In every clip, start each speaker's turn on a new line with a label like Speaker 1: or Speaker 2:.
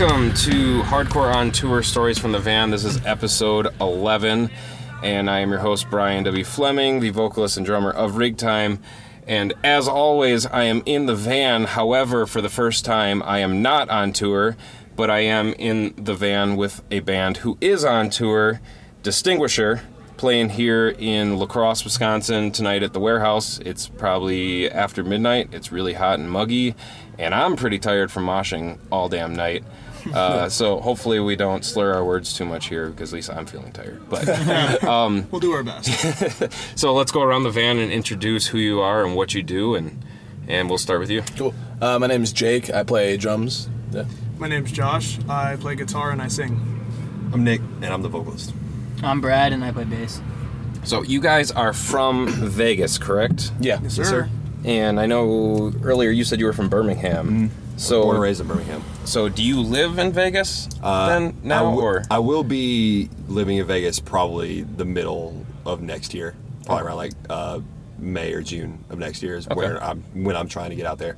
Speaker 1: Welcome to Hardcore on Tour Stories from the Van. This is episode 11, and I am your host, Brian W. Fleming, the vocalist and drummer of Rigtime. And as always, I am in the van. However, for the first time, I am not on tour, but I am in the van with a band who is on tour, Distinguisher, playing here in La Crosse, Wisconsin tonight at the warehouse. It's probably after midnight. It's really hot and muggy, and I'm pretty tired from moshing all damn night. Uh, so hopefully we don't slur our words too much here because at least I'm feeling tired. But
Speaker 2: We'll do our best.
Speaker 1: so let's go around the van and introduce who you are and what you do, and and we'll start with you.
Speaker 3: Cool. Uh, my name is Jake. I play drums. Yeah.
Speaker 2: My name's Josh. I play guitar and I sing.
Speaker 4: I'm Nick, and I'm the vocalist.
Speaker 5: I'm Brad and I play bass.
Speaker 1: So you guys are from Vegas, correct?
Speaker 3: Yeah.
Speaker 2: Yes, sir.
Speaker 1: And I know earlier you said you were from Birmingham. So
Speaker 4: Born and raised in Birmingham.
Speaker 1: So, do you live in Vegas
Speaker 4: Uh,
Speaker 1: then now,
Speaker 4: I w-
Speaker 1: or
Speaker 4: I will be living in Vegas probably the middle of next year, probably around like uh, May or June of next year is
Speaker 1: Okay.
Speaker 4: where I'm when I'm trying to get out there.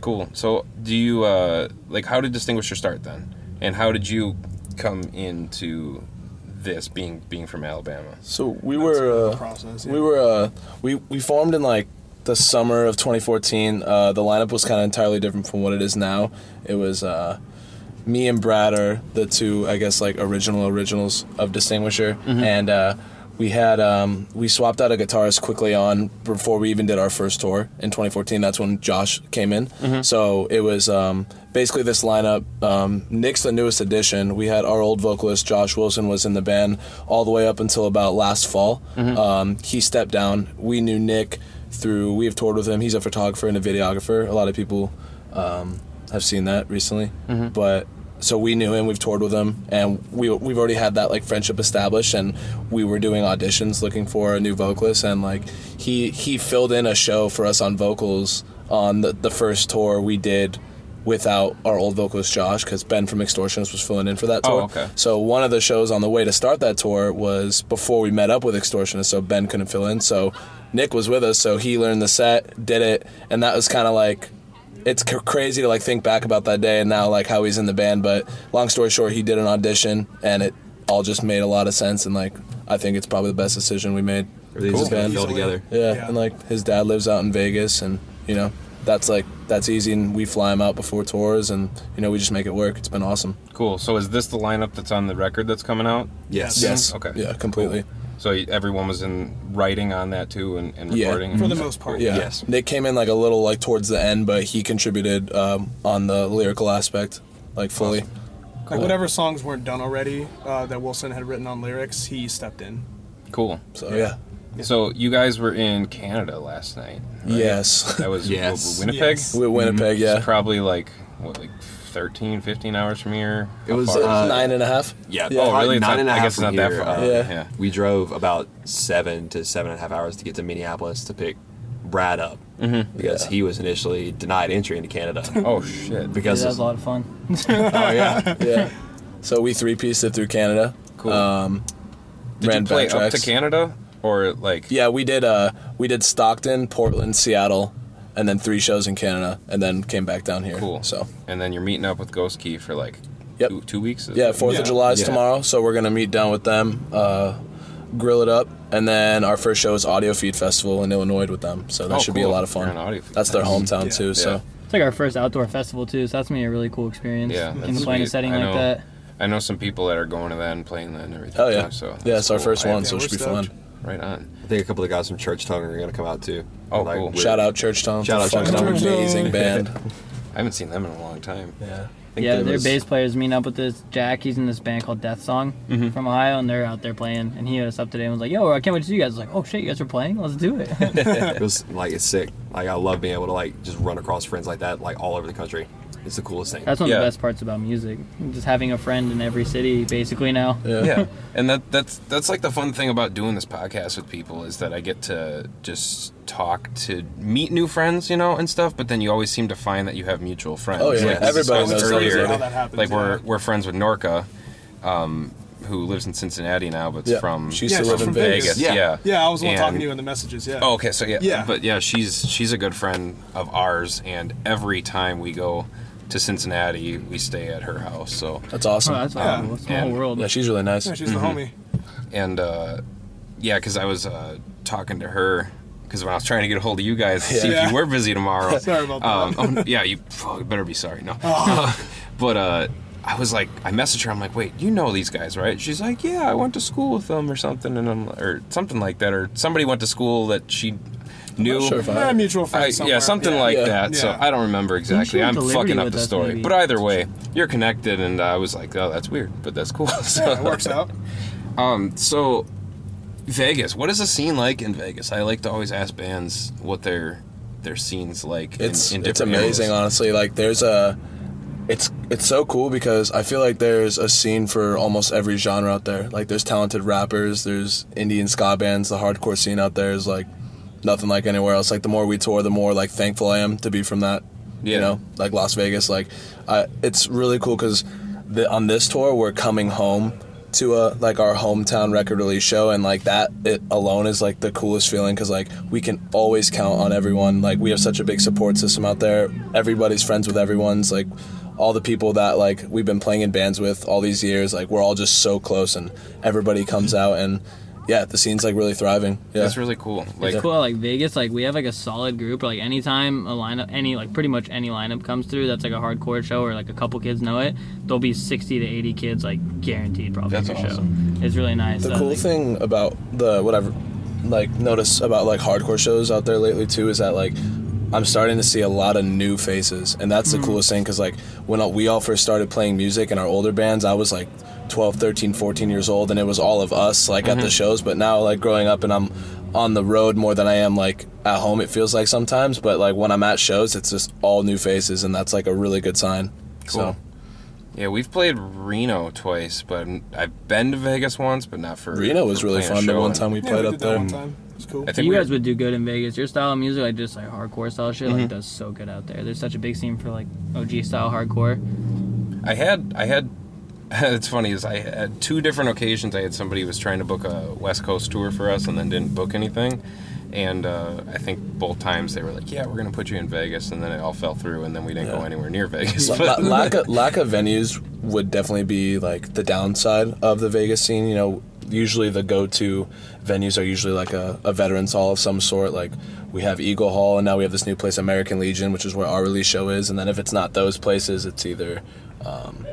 Speaker 1: cool? So, do you uh, like how did Distinguisher start then, and how did you come into this being being from Alabama?
Speaker 3: So we
Speaker 2: That's
Speaker 3: were uh,
Speaker 2: process, yeah.
Speaker 3: we were uh, we we formed in like the summer of 2014. Uh, the lineup was kind of entirely different from what it is now. It was uh, me and Brad are the two, I guess, like original originals of Distinguisher, and uh, we had um, we swapped out a guitarist quickly on before we even did our first tour in 2014. That's when Josh came in. So it was um, basically this lineup. Um, Nick's the newest addition. We had our old vocalist Josh Wilson was in the band all the way up until about last fall. Um, he stepped down. We knew Nick through we have toured with him. He's a photographer and a videographer. A lot of people um, have seen that recently, but so we knew him. We've toured with him, and we we've already had that like friendship established. And we were doing auditions looking for a new vocalist, and like he he filled in a show for us on vocals on the, the first tour we did without our old vocalist Josh because Ben from Extortionist was filling in for that
Speaker 1: Oh,
Speaker 3: tour.
Speaker 1: okay.
Speaker 3: So one of the shows on the way to start that tour was before we met up with Extortionist, so Ben couldn't fill in. So Nick was with us, so he learned the set, did it, and that was kind of like it's c- crazy to like think back about that day and now like how he's in the band. But long story short, he did an audition and it all just made a lot of sense. And like I think it's probably the best decision we made.
Speaker 4: Everything's
Speaker 3: Cool.
Speaker 4: just gonna fell together.
Speaker 3: Yeah,
Speaker 2: Yeah.
Speaker 3: and like his dad lives out in Vegas, and you know that's like that's easy, and we fly him out before tours, and you know we just make it work. It's been awesome.
Speaker 1: Cool. So, is this the lineup that's on the record that's coming out?
Speaker 4: Yes.
Speaker 3: Yes.
Speaker 1: Okay.
Speaker 3: Yeah, completely.
Speaker 1: So everyone was in writing on that too, and, and
Speaker 3: Yeah.
Speaker 1: recording.
Speaker 2: For the most part.
Speaker 3: Yeah.
Speaker 4: Yes.
Speaker 3: Nick came in like a little like towards the end, but he contributed um, on the lyrical aspect, like fully.
Speaker 2: Like whatever songs weren't done already uh, that Wilson had written on lyrics, he stepped in.
Speaker 1: Cool.
Speaker 3: So yeah.
Speaker 1: So you guys were in Canada last night. right?
Speaker 3: Yes.
Speaker 1: That was
Speaker 4: Yes.
Speaker 1: Winnipeg.
Speaker 2: Yes.
Speaker 3: With Winnipeg,
Speaker 1: It's
Speaker 3: yeah.
Speaker 1: probably like what, like 13, 15 hours from here.
Speaker 4: It
Speaker 1: How
Speaker 4: was,
Speaker 1: far?
Speaker 4: uh,
Speaker 3: Nine and a half.
Speaker 4: Yeah.
Speaker 3: Yeah.
Speaker 1: oh,
Speaker 4: probably
Speaker 1: really? It's
Speaker 4: Nine
Speaker 1: not-
Speaker 4: and a
Speaker 1: I
Speaker 4: half
Speaker 1: guess it's
Speaker 4: from
Speaker 1: not that
Speaker 4: here,
Speaker 1: far.
Speaker 4: uh,
Speaker 3: Yeah.
Speaker 1: yeah.
Speaker 4: We drove about seven to seven and a half hours to get to Minneapolis to pick Brad up
Speaker 1: Mm-hmm.
Speaker 4: because
Speaker 3: Yeah.
Speaker 4: he was initially denied entry into Canada
Speaker 1: Oh shit.
Speaker 5: Yeah,
Speaker 4: because
Speaker 5: that was a lot of fun.
Speaker 4: oh yeah
Speaker 3: Yeah. So we three pieced it through Canada.
Speaker 1: Cool.
Speaker 3: Um,
Speaker 1: Did
Speaker 3: ran
Speaker 1: you play up
Speaker 3: backtracks.
Speaker 1: to Canada or like?
Speaker 3: Yeah, we did. Uh, we did Stockton, Portland, Seattle, and then three shows in Canada, and then came back down here.
Speaker 1: Cool.
Speaker 3: So
Speaker 1: And then you're meeting up with Ghost Key for like
Speaker 3: Yep.
Speaker 1: two, two weeks. is
Speaker 3: yeah,
Speaker 1: it?
Speaker 3: Fourth
Speaker 2: Yeah.
Speaker 3: of July is
Speaker 4: Yeah.
Speaker 3: tomorrow, so we're gonna meet down with them, uh, grill it up, and then our first show is Audio Feed Festival in Illinois with them. So that
Speaker 1: Oh,
Speaker 3: should be a
Speaker 1: cool.
Speaker 3: lot of
Speaker 1: You're
Speaker 3: fun.
Speaker 1: Audio Feed.
Speaker 3: That's their hometown
Speaker 2: Yeah.
Speaker 3: too. So
Speaker 5: It's like our first outdoor festival too, so that's gonna be a really cool experience.
Speaker 1: Yeah,
Speaker 5: you
Speaker 1: that's
Speaker 5: can play in a
Speaker 1: sweet.
Speaker 5: setting
Speaker 1: I
Speaker 5: like
Speaker 1: know.
Speaker 5: that.
Speaker 1: I know some people that are going to that and playing that and everything.
Speaker 3: Oh, yeah.
Speaker 1: too, so
Speaker 3: yeah,
Speaker 1: that's
Speaker 3: it's our
Speaker 1: cool.
Speaker 3: first
Speaker 1: I-
Speaker 3: one, so
Speaker 2: Yeah,
Speaker 3: it should be
Speaker 2: we're
Speaker 3: fun.
Speaker 2: stoked.
Speaker 1: Right on.
Speaker 4: I think a couple of guys from Church Tongue are gonna come out too.
Speaker 1: Oh,
Speaker 4: Like,
Speaker 1: cool.
Speaker 4: we're-
Speaker 3: Shout out Church Tongue.
Speaker 4: Shout out
Speaker 3: fucking
Speaker 4: Church Tongue.
Speaker 3: amazing band.
Speaker 1: I haven't seen them in a long time.
Speaker 3: Yeah.
Speaker 5: Yeah, their
Speaker 1: was-
Speaker 5: bass players meeting up with this Jack. He's in this band called Death Song
Speaker 1: Mm-hmm.
Speaker 5: from Ohio, and they're out there playing. And he hit us up today and was like, "Yo, I can't wait to see you guys." I was like, "Oh shit, you guys are playing? Let's do it."
Speaker 4: it was like it's sick. Like I love being able to like just run across friends like that like all over the country. It's the coolest thing.
Speaker 5: that's one
Speaker 1: Yeah.
Speaker 5: of the best parts about music. Just having a friend in every city, basically now.
Speaker 3: Yeah.
Speaker 1: yeah and that that's that's like the fun thing about doing this podcast with people is that i get to just talk to meet new friends you know and stuff but then you always seem to find that you have mutual friends
Speaker 3: Oh, yeah.
Speaker 1: Like we
Speaker 3: Everybody
Speaker 1: discussed
Speaker 3: knows
Speaker 1: earlier
Speaker 3: everybody.
Speaker 2: How that happens,
Speaker 1: like we're we're friends with norca um, who lives in cincinnati now but
Speaker 3: Yeah.
Speaker 1: from
Speaker 3: She used
Speaker 2: Yeah,
Speaker 3: to live in Vegas.
Speaker 2: Vegas.
Speaker 1: yeah
Speaker 4: Yeah.
Speaker 2: Yeah, I was the
Speaker 1: And-
Speaker 2: talking to you in the messages. Yeah.
Speaker 1: Oh, okay. So yeah,
Speaker 2: Yeah.
Speaker 1: but yeah, she's she's a good friend of ours, and every time we go to Cincinnati, we stay at her house. So
Speaker 3: That's
Speaker 5: Oh,
Speaker 3: awesome.
Speaker 5: that's
Speaker 2: Yeah.
Speaker 5: awesome. Small
Speaker 1: And-
Speaker 5: world.
Speaker 3: yeah, she's really nice.
Speaker 2: Yeah, she's the homie.
Speaker 1: and uh, yeah, because I was uh, talking to her because when I was trying to get a hold of you guys to see
Speaker 2: Yeah.
Speaker 1: if you were busy tomorrow.
Speaker 2: Sorry about that.
Speaker 1: Um, oh, yeah, you oh, better be sorry. No, but uh, I was like, I messaged her. I'm like, wait, you know these guys, right? She's like, yeah, I went to school with them or something, and I'm or something like that, or somebody went to school that she knew.
Speaker 3: not sure I-
Speaker 2: Yeah, mutual
Speaker 1: I- yeah,
Speaker 2: somewhere.
Speaker 1: something like
Speaker 3: Yeah.
Speaker 1: that. So I don't remember exactly. I'm fucking up the story.
Speaker 5: maybe.
Speaker 1: But either way, you're connected, and I was like, oh, that's weird, but that's cool. So,
Speaker 2: Yeah, it works out.
Speaker 1: um, so Vegas, what is the scene like in Vegas? I like to always ask bands what their their scenes like.
Speaker 3: It's
Speaker 1: in,
Speaker 3: it's
Speaker 1: different
Speaker 3: amazing,
Speaker 1: areas.
Speaker 3: honestly. Like there's a, it's it's so cool because I feel like there's a scene for almost every genre out there. Like there's talented rappers, there's Indian ska bands. The hardcore scene out there is like nothing like anywhere else. Like the more we tour, the more like thankful I am to be from that.
Speaker 1: Yeah.
Speaker 3: You know, like Las Vegas. Like, I, it's really cool because on this tour we're coming home to a like our hometown record release show and like that it alone is like the coolest feeling because like we can always count on everyone like we have such a big support system out there everybody's friends with everyone's like all the people that like we've been playing in bands with all these years like we're all just so close and everybody comes out and yeah the scene's like really thriving yeah
Speaker 1: That's really cool. Like,
Speaker 5: It's cool. Like Vegas, like we have like a solid group. Like anytime a lineup, any like pretty much any lineup comes through, that's like a hardcore show or like a couple kids know it. There'll be sixty to eighty kids like guaranteed probably
Speaker 1: That's
Speaker 5: at your
Speaker 1: awesome.
Speaker 5: show. It's really nice.
Speaker 3: The
Speaker 5: Uh,
Speaker 3: cool
Speaker 5: like,
Speaker 3: thing about the whatever, like notice about like hardcore shows out there lately too is that like I'm starting to see a lot of new faces, and that's the coolest thing because like when we all first started playing music in our older bands, I was like 12, 13, 14 years old, and it was all of us like at the shows. But now like growing up and I'm on the road more than I am like at home, it feels like sometimes. But like when I'm at shows, it's just all new faces, and that's like a really good sign.
Speaker 1: Cool.
Speaker 3: So
Speaker 1: yeah, we've played Reno twice, but I've been to Vegas once, but not for
Speaker 3: Reno was
Speaker 1: for
Speaker 3: really fun the one time we
Speaker 2: Yeah,
Speaker 3: played
Speaker 2: we
Speaker 3: up
Speaker 2: that
Speaker 3: there.
Speaker 2: one time. Cool.
Speaker 1: I think
Speaker 5: you guys would do good in Vegas. Your style of music, like just like hardcore style shit,
Speaker 1: Mm-hmm.
Speaker 5: like does so good out there. There's such a big scene for like OG style hardcore.
Speaker 1: I had I had it's funny is I had two different occasions I had somebody who was trying to book a West Coast tour for us and then didn't book anything. And uh, I think both times they were like, "Yeah, we're gonna put you in Vegas," and then it all fell through, and then we didn't go anywhere near Vegas.
Speaker 3: La-
Speaker 1: But-
Speaker 3: lack of lack of venues would definitely be like the downside of the Vegas scene. You know, usually the go-to venues are usually like a, a veterans hall of some sort. Like we have Eagle Hall, and now we have this new place, American Legion, which is where our release show is. And then if it's not those places, it's either um,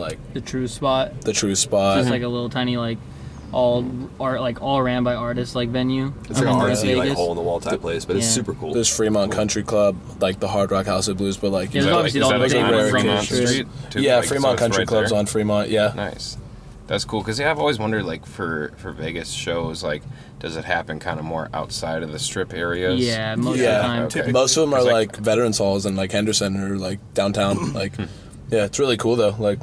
Speaker 3: like
Speaker 5: The true spot,
Speaker 3: the True Spot.
Speaker 5: just like a little tiny like all art like all ran by artists like venue.
Speaker 4: It's like a
Speaker 5: in
Speaker 4: artsy, like hole in the wall type place, but it's super cool.
Speaker 3: There's Fremont Country Club, like the Hard Rock House of Blues, but like
Speaker 5: Yeah,
Speaker 1: Is
Speaker 5: there's obviously
Speaker 1: like, is
Speaker 5: all the
Speaker 1: like
Speaker 5: big
Speaker 1: on
Speaker 5: ones.
Speaker 1: Fremont
Speaker 5: Street.
Speaker 1: Street? too?
Speaker 3: yeah,
Speaker 1: Like,
Speaker 3: Fremont
Speaker 1: it's
Speaker 3: Country
Speaker 1: right
Speaker 3: Club's
Speaker 1: there?
Speaker 3: on Fremont. Yeah,
Speaker 1: Nice. That's cool because yeah, I've always wondered like for for Vegas shows like does it happen kind of more outside of the strip areas?
Speaker 5: Yeah, most
Speaker 3: Yeah.
Speaker 5: of the time.
Speaker 1: Okay.
Speaker 3: most of them are like,
Speaker 1: like-
Speaker 3: veterans halls and like Henderson or like downtown. like, yeah, it's really cool though. Like,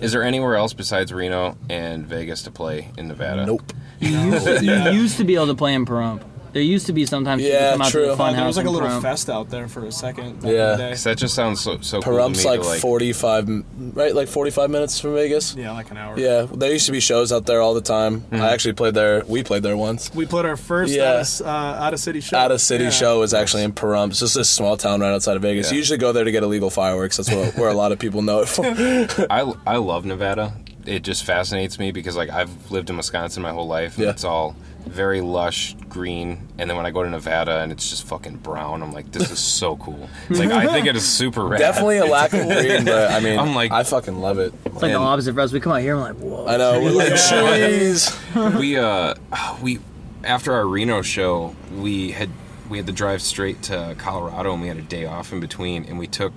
Speaker 1: Is there anywhere else besides Reno and Vegas to play in Nevada?
Speaker 3: nope.
Speaker 5: You used, to, you used to be able to play in Pahrump. There used to be sometimes you could
Speaker 3: Yeah,
Speaker 5: come out to
Speaker 3: true.
Speaker 5: the fun
Speaker 2: there was like a little
Speaker 5: Pahrump.
Speaker 2: fest out there for a second. Back
Speaker 3: Yeah.
Speaker 2: In the
Speaker 1: that just sounds so so cool
Speaker 3: Pahrump's
Speaker 1: to me.
Speaker 3: like,
Speaker 1: to, like
Speaker 3: 45, m- right? Like 45 minutes from Vegas.
Speaker 2: Yeah, like an hour.
Speaker 3: Yeah, there used to be shows out there all the time.
Speaker 1: Mm-hmm.
Speaker 3: I actually played there. We played there once.
Speaker 2: We played our first
Speaker 3: Yeah.
Speaker 2: out, of, uh, out of city show.
Speaker 3: Out of city
Speaker 2: Yeah.
Speaker 3: show was actually in Pahrump. It's just a small town right outside of Vegas.
Speaker 1: Yeah.
Speaker 3: You usually go there to get illegal fireworks. That's where, where a lot of people know it from.
Speaker 1: I I love Nevada. It just fascinates me because like I've lived in Wisconsin my whole life and
Speaker 3: Yeah.
Speaker 1: it's all very lush green and then when I go to Nevada and it's just fucking brown I'm like this is so cool. Like I think it is super rad.
Speaker 3: Definitely a lack of green, but I mean,
Speaker 1: I'm like-
Speaker 3: I fucking love it.
Speaker 5: It's like the opposite for us. We come out here and we're like, whoa.
Speaker 3: I know. We're like, trees.
Speaker 1: we uh we after our Reno show we had we had to drive straight to Colorado and we had a day off in between and we took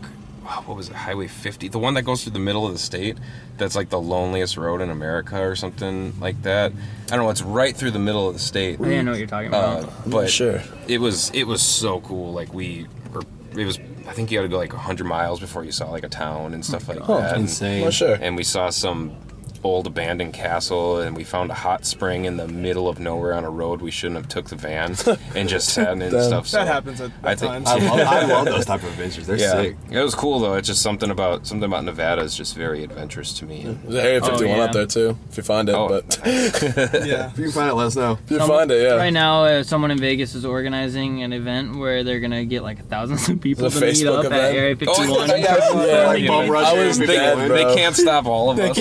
Speaker 1: what was it Highway 50 the one that goes through the middle of the state that's like the loneliest road in America or something like that I don't know it's right through the middle of the state
Speaker 5: I didn't know what you're talking about.
Speaker 1: uh, but
Speaker 3: Sure.
Speaker 1: it was it was so cool like we were it was I think you had to go like 100 miles before you saw like a town and stuff like
Speaker 3: Oh,
Speaker 1: that and-
Speaker 4: Insane.
Speaker 3: Well, sure.
Speaker 1: and we saw some old abandoned castle, and we found a hot spring in the middle of nowhere on a road we shouldn't have took the van and just sat in it and
Speaker 3: Damn.
Speaker 1: stuff. So
Speaker 2: That happens at,
Speaker 1: I
Speaker 2: at
Speaker 1: think-
Speaker 2: times.
Speaker 4: I love, I love those type of adventures. They're
Speaker 1: yeah,
Speaker 4: sick.
Speaker 1: it was cool though. It's just something about something about Nevada is just very adventurous to me.
Speaker 3: There's Area 51
Speaker 5: yeah.
Speaker 3: up there too, if you find it.
Speaker 1: Oh.
Speaker 3: But
Speaker 2: yeah.
Speaker 4: If you can find it, let us know.
Speaker 3: if you
Speaker 5: Some-
Speaker 3: find it, yeah.
Speaker 5: Right now, uh, someone in Vegas is organizing an event where they're gonna get like thousands of people
Speaker 3: It's a
Speaker 5: to meet
Speaker 3: Facebook
Speaker 5: up
Speaker 3: event?
Speaker 5: at Area 51.
Speaker 1: Oh, yeah,
Speaker 3: Yeah,
Speaker 4: Like bum rush
Speaker 3: I was dead,
Speaker 1: They
Speaker 3: bro.
Speaker 1: can't stop all of us.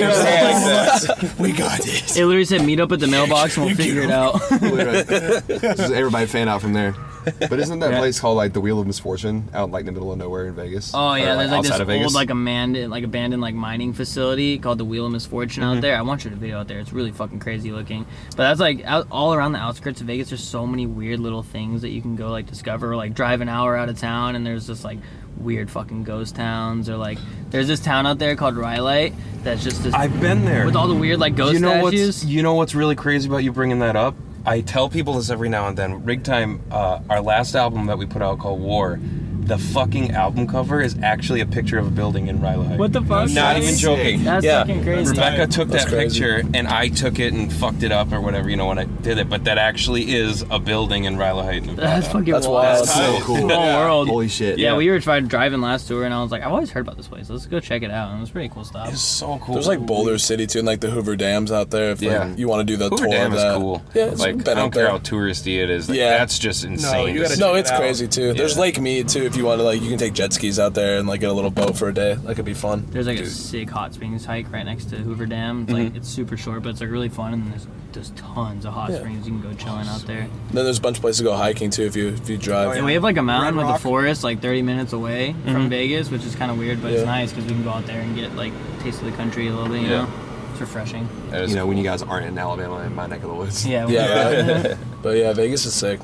Speaker 2: Can't
Speaker 1: or something
Speaker 2: stop
Speaker 1: like that.
Speaker 2: we got this.
Speaker 5: It literally said meet up at the mailbox and we'll figure it out.
Speaker 4: Just everybody fan out from there. But isn't that
Speaker 5: Yeah.
Speaker 4: place called like the Wheel of Misfortune out like in the middle of nowhere in Vegas?
Speaker 5: Oh
Speaker 4: Or,
Speaker 5: yeah, there's like this
Speaker 4: outside of
Speaker 5: old
Speaker 4: Vegas?
Speaker 5: like abandoned like abandoned like mining facility called the Wheel of Misfortune
Speaker 1: Mm-hmm.
Speaker 5: out there. I want you to video out there. It's really fucking crazy looking. But that's like out, all around the outskirts of Vegas. There's so many weird little things that you can go like discover. Like drive an hour out of town and there's just like weird fucking ghost towns. Or like there's this town out there called Rhyolite that's just this,
Speaker 1: I've been there.
Speaker 5: with all the weird like ghost
Speaker 1: you know
Speaker 5: statues.
Speaker 1: what's you know what's really crazy about you bringing that up? I tell people this every now and then. Rig Time, uh, our last album that we put out called War, the fucking album cover is actually a picture of a building in Rhyolite.
Speaker 5: What the fuck?
Speaker 1: Not
Speaker 5: That's
Speaker 1: even
Speaker 5: sick.
Speaker 1: joking.
Speaker 5: That's
Speaker 3: Yeah.
Speaker 5: fucking crazy.
Speaker 1: Rebecca took
Speaker 3: That's
Speaker 1: that
Speaker 3: crazy.
Speaker 1: picture and I took it and fucked it up or whatever, you know, when I did it. But that actually is a building in Rhyolite, Nevada.
Speaker 5: That's fucking
Speaker 3: That's
Speaker 5: wild.
Speaker 3: wild.
Speaker 4: That's so cool.
Speaker 5: Small world.
Speaker 4: Holy shit.
Speaker 5: Yeah,
Speaker 1: Yeah.
Speaker 5: we were trying driving last tour, and I was like, I've always heard about this place. Let's go check it out. And it was pretty cool stuff.
Speaker 1: It's so cool.
Speaker 3: There's like Boulder City too, and like the Hoover Dams out there. If like,
Speaker 1: Yeah.
Speaker 3: you want to do the
Speaker 1: Hoover
Speaker 3: tour
Speaker 1: Dam
Speaker 3: of
Speaker 1: is
Speaker 3: that.
Speaker 1: cool.
Speaker 3: Yeah, it's
Speaker 1: like
Speaker 3: been
Speaker 1: I don't care
Speaker 3: there.
Speaker 1: how touristy it is. Like,
Speaker 3: Yeah.
Speaker 1: that's just insane.
Speaker 2: you gotta.
Speaker 3: No,
Speaker 2: check it
Speaker 3: it's crazy too. There's Lake Mead too. If you want to, like, you can take jet skis out there and like get a little boat for a day. That could be fun.
Speaker 5: There's like a
Speaker 1: Dude.
Speaker 5: sick hot springs hike right next to Hoover Dam. It's like mm-hmm. it's super short, but it's like really fun, and there's there's tons of hot
Speaker 3: Yeah.
Speaker 5: springs. You can go chilling out there.
Speaker 3: Then there's a bunch of places to go hiking too if you if you drive.
Speaker 2: Oh,
Speaker 5: And we have like a mountain
Speaker 2: Red
Speaker 5: with a forest like 30 minutes away from mm-hmm. Vegas, which is kind of weird, but
Speaker 3: Yeah.
Speaker 5: it's nice because we can go out there and get like taste of the country a little bit. You
Speaker 1: Yeah.
Speaker 5: know, it's refreshing.
Speaker 1: That is
Speaker 4: You know, when you guys aren't in Alabama in my neck of the woods.
Speaker 5: Yeah. we-
Speaker 3: Yeah, right. but yeah, Vegas is sick.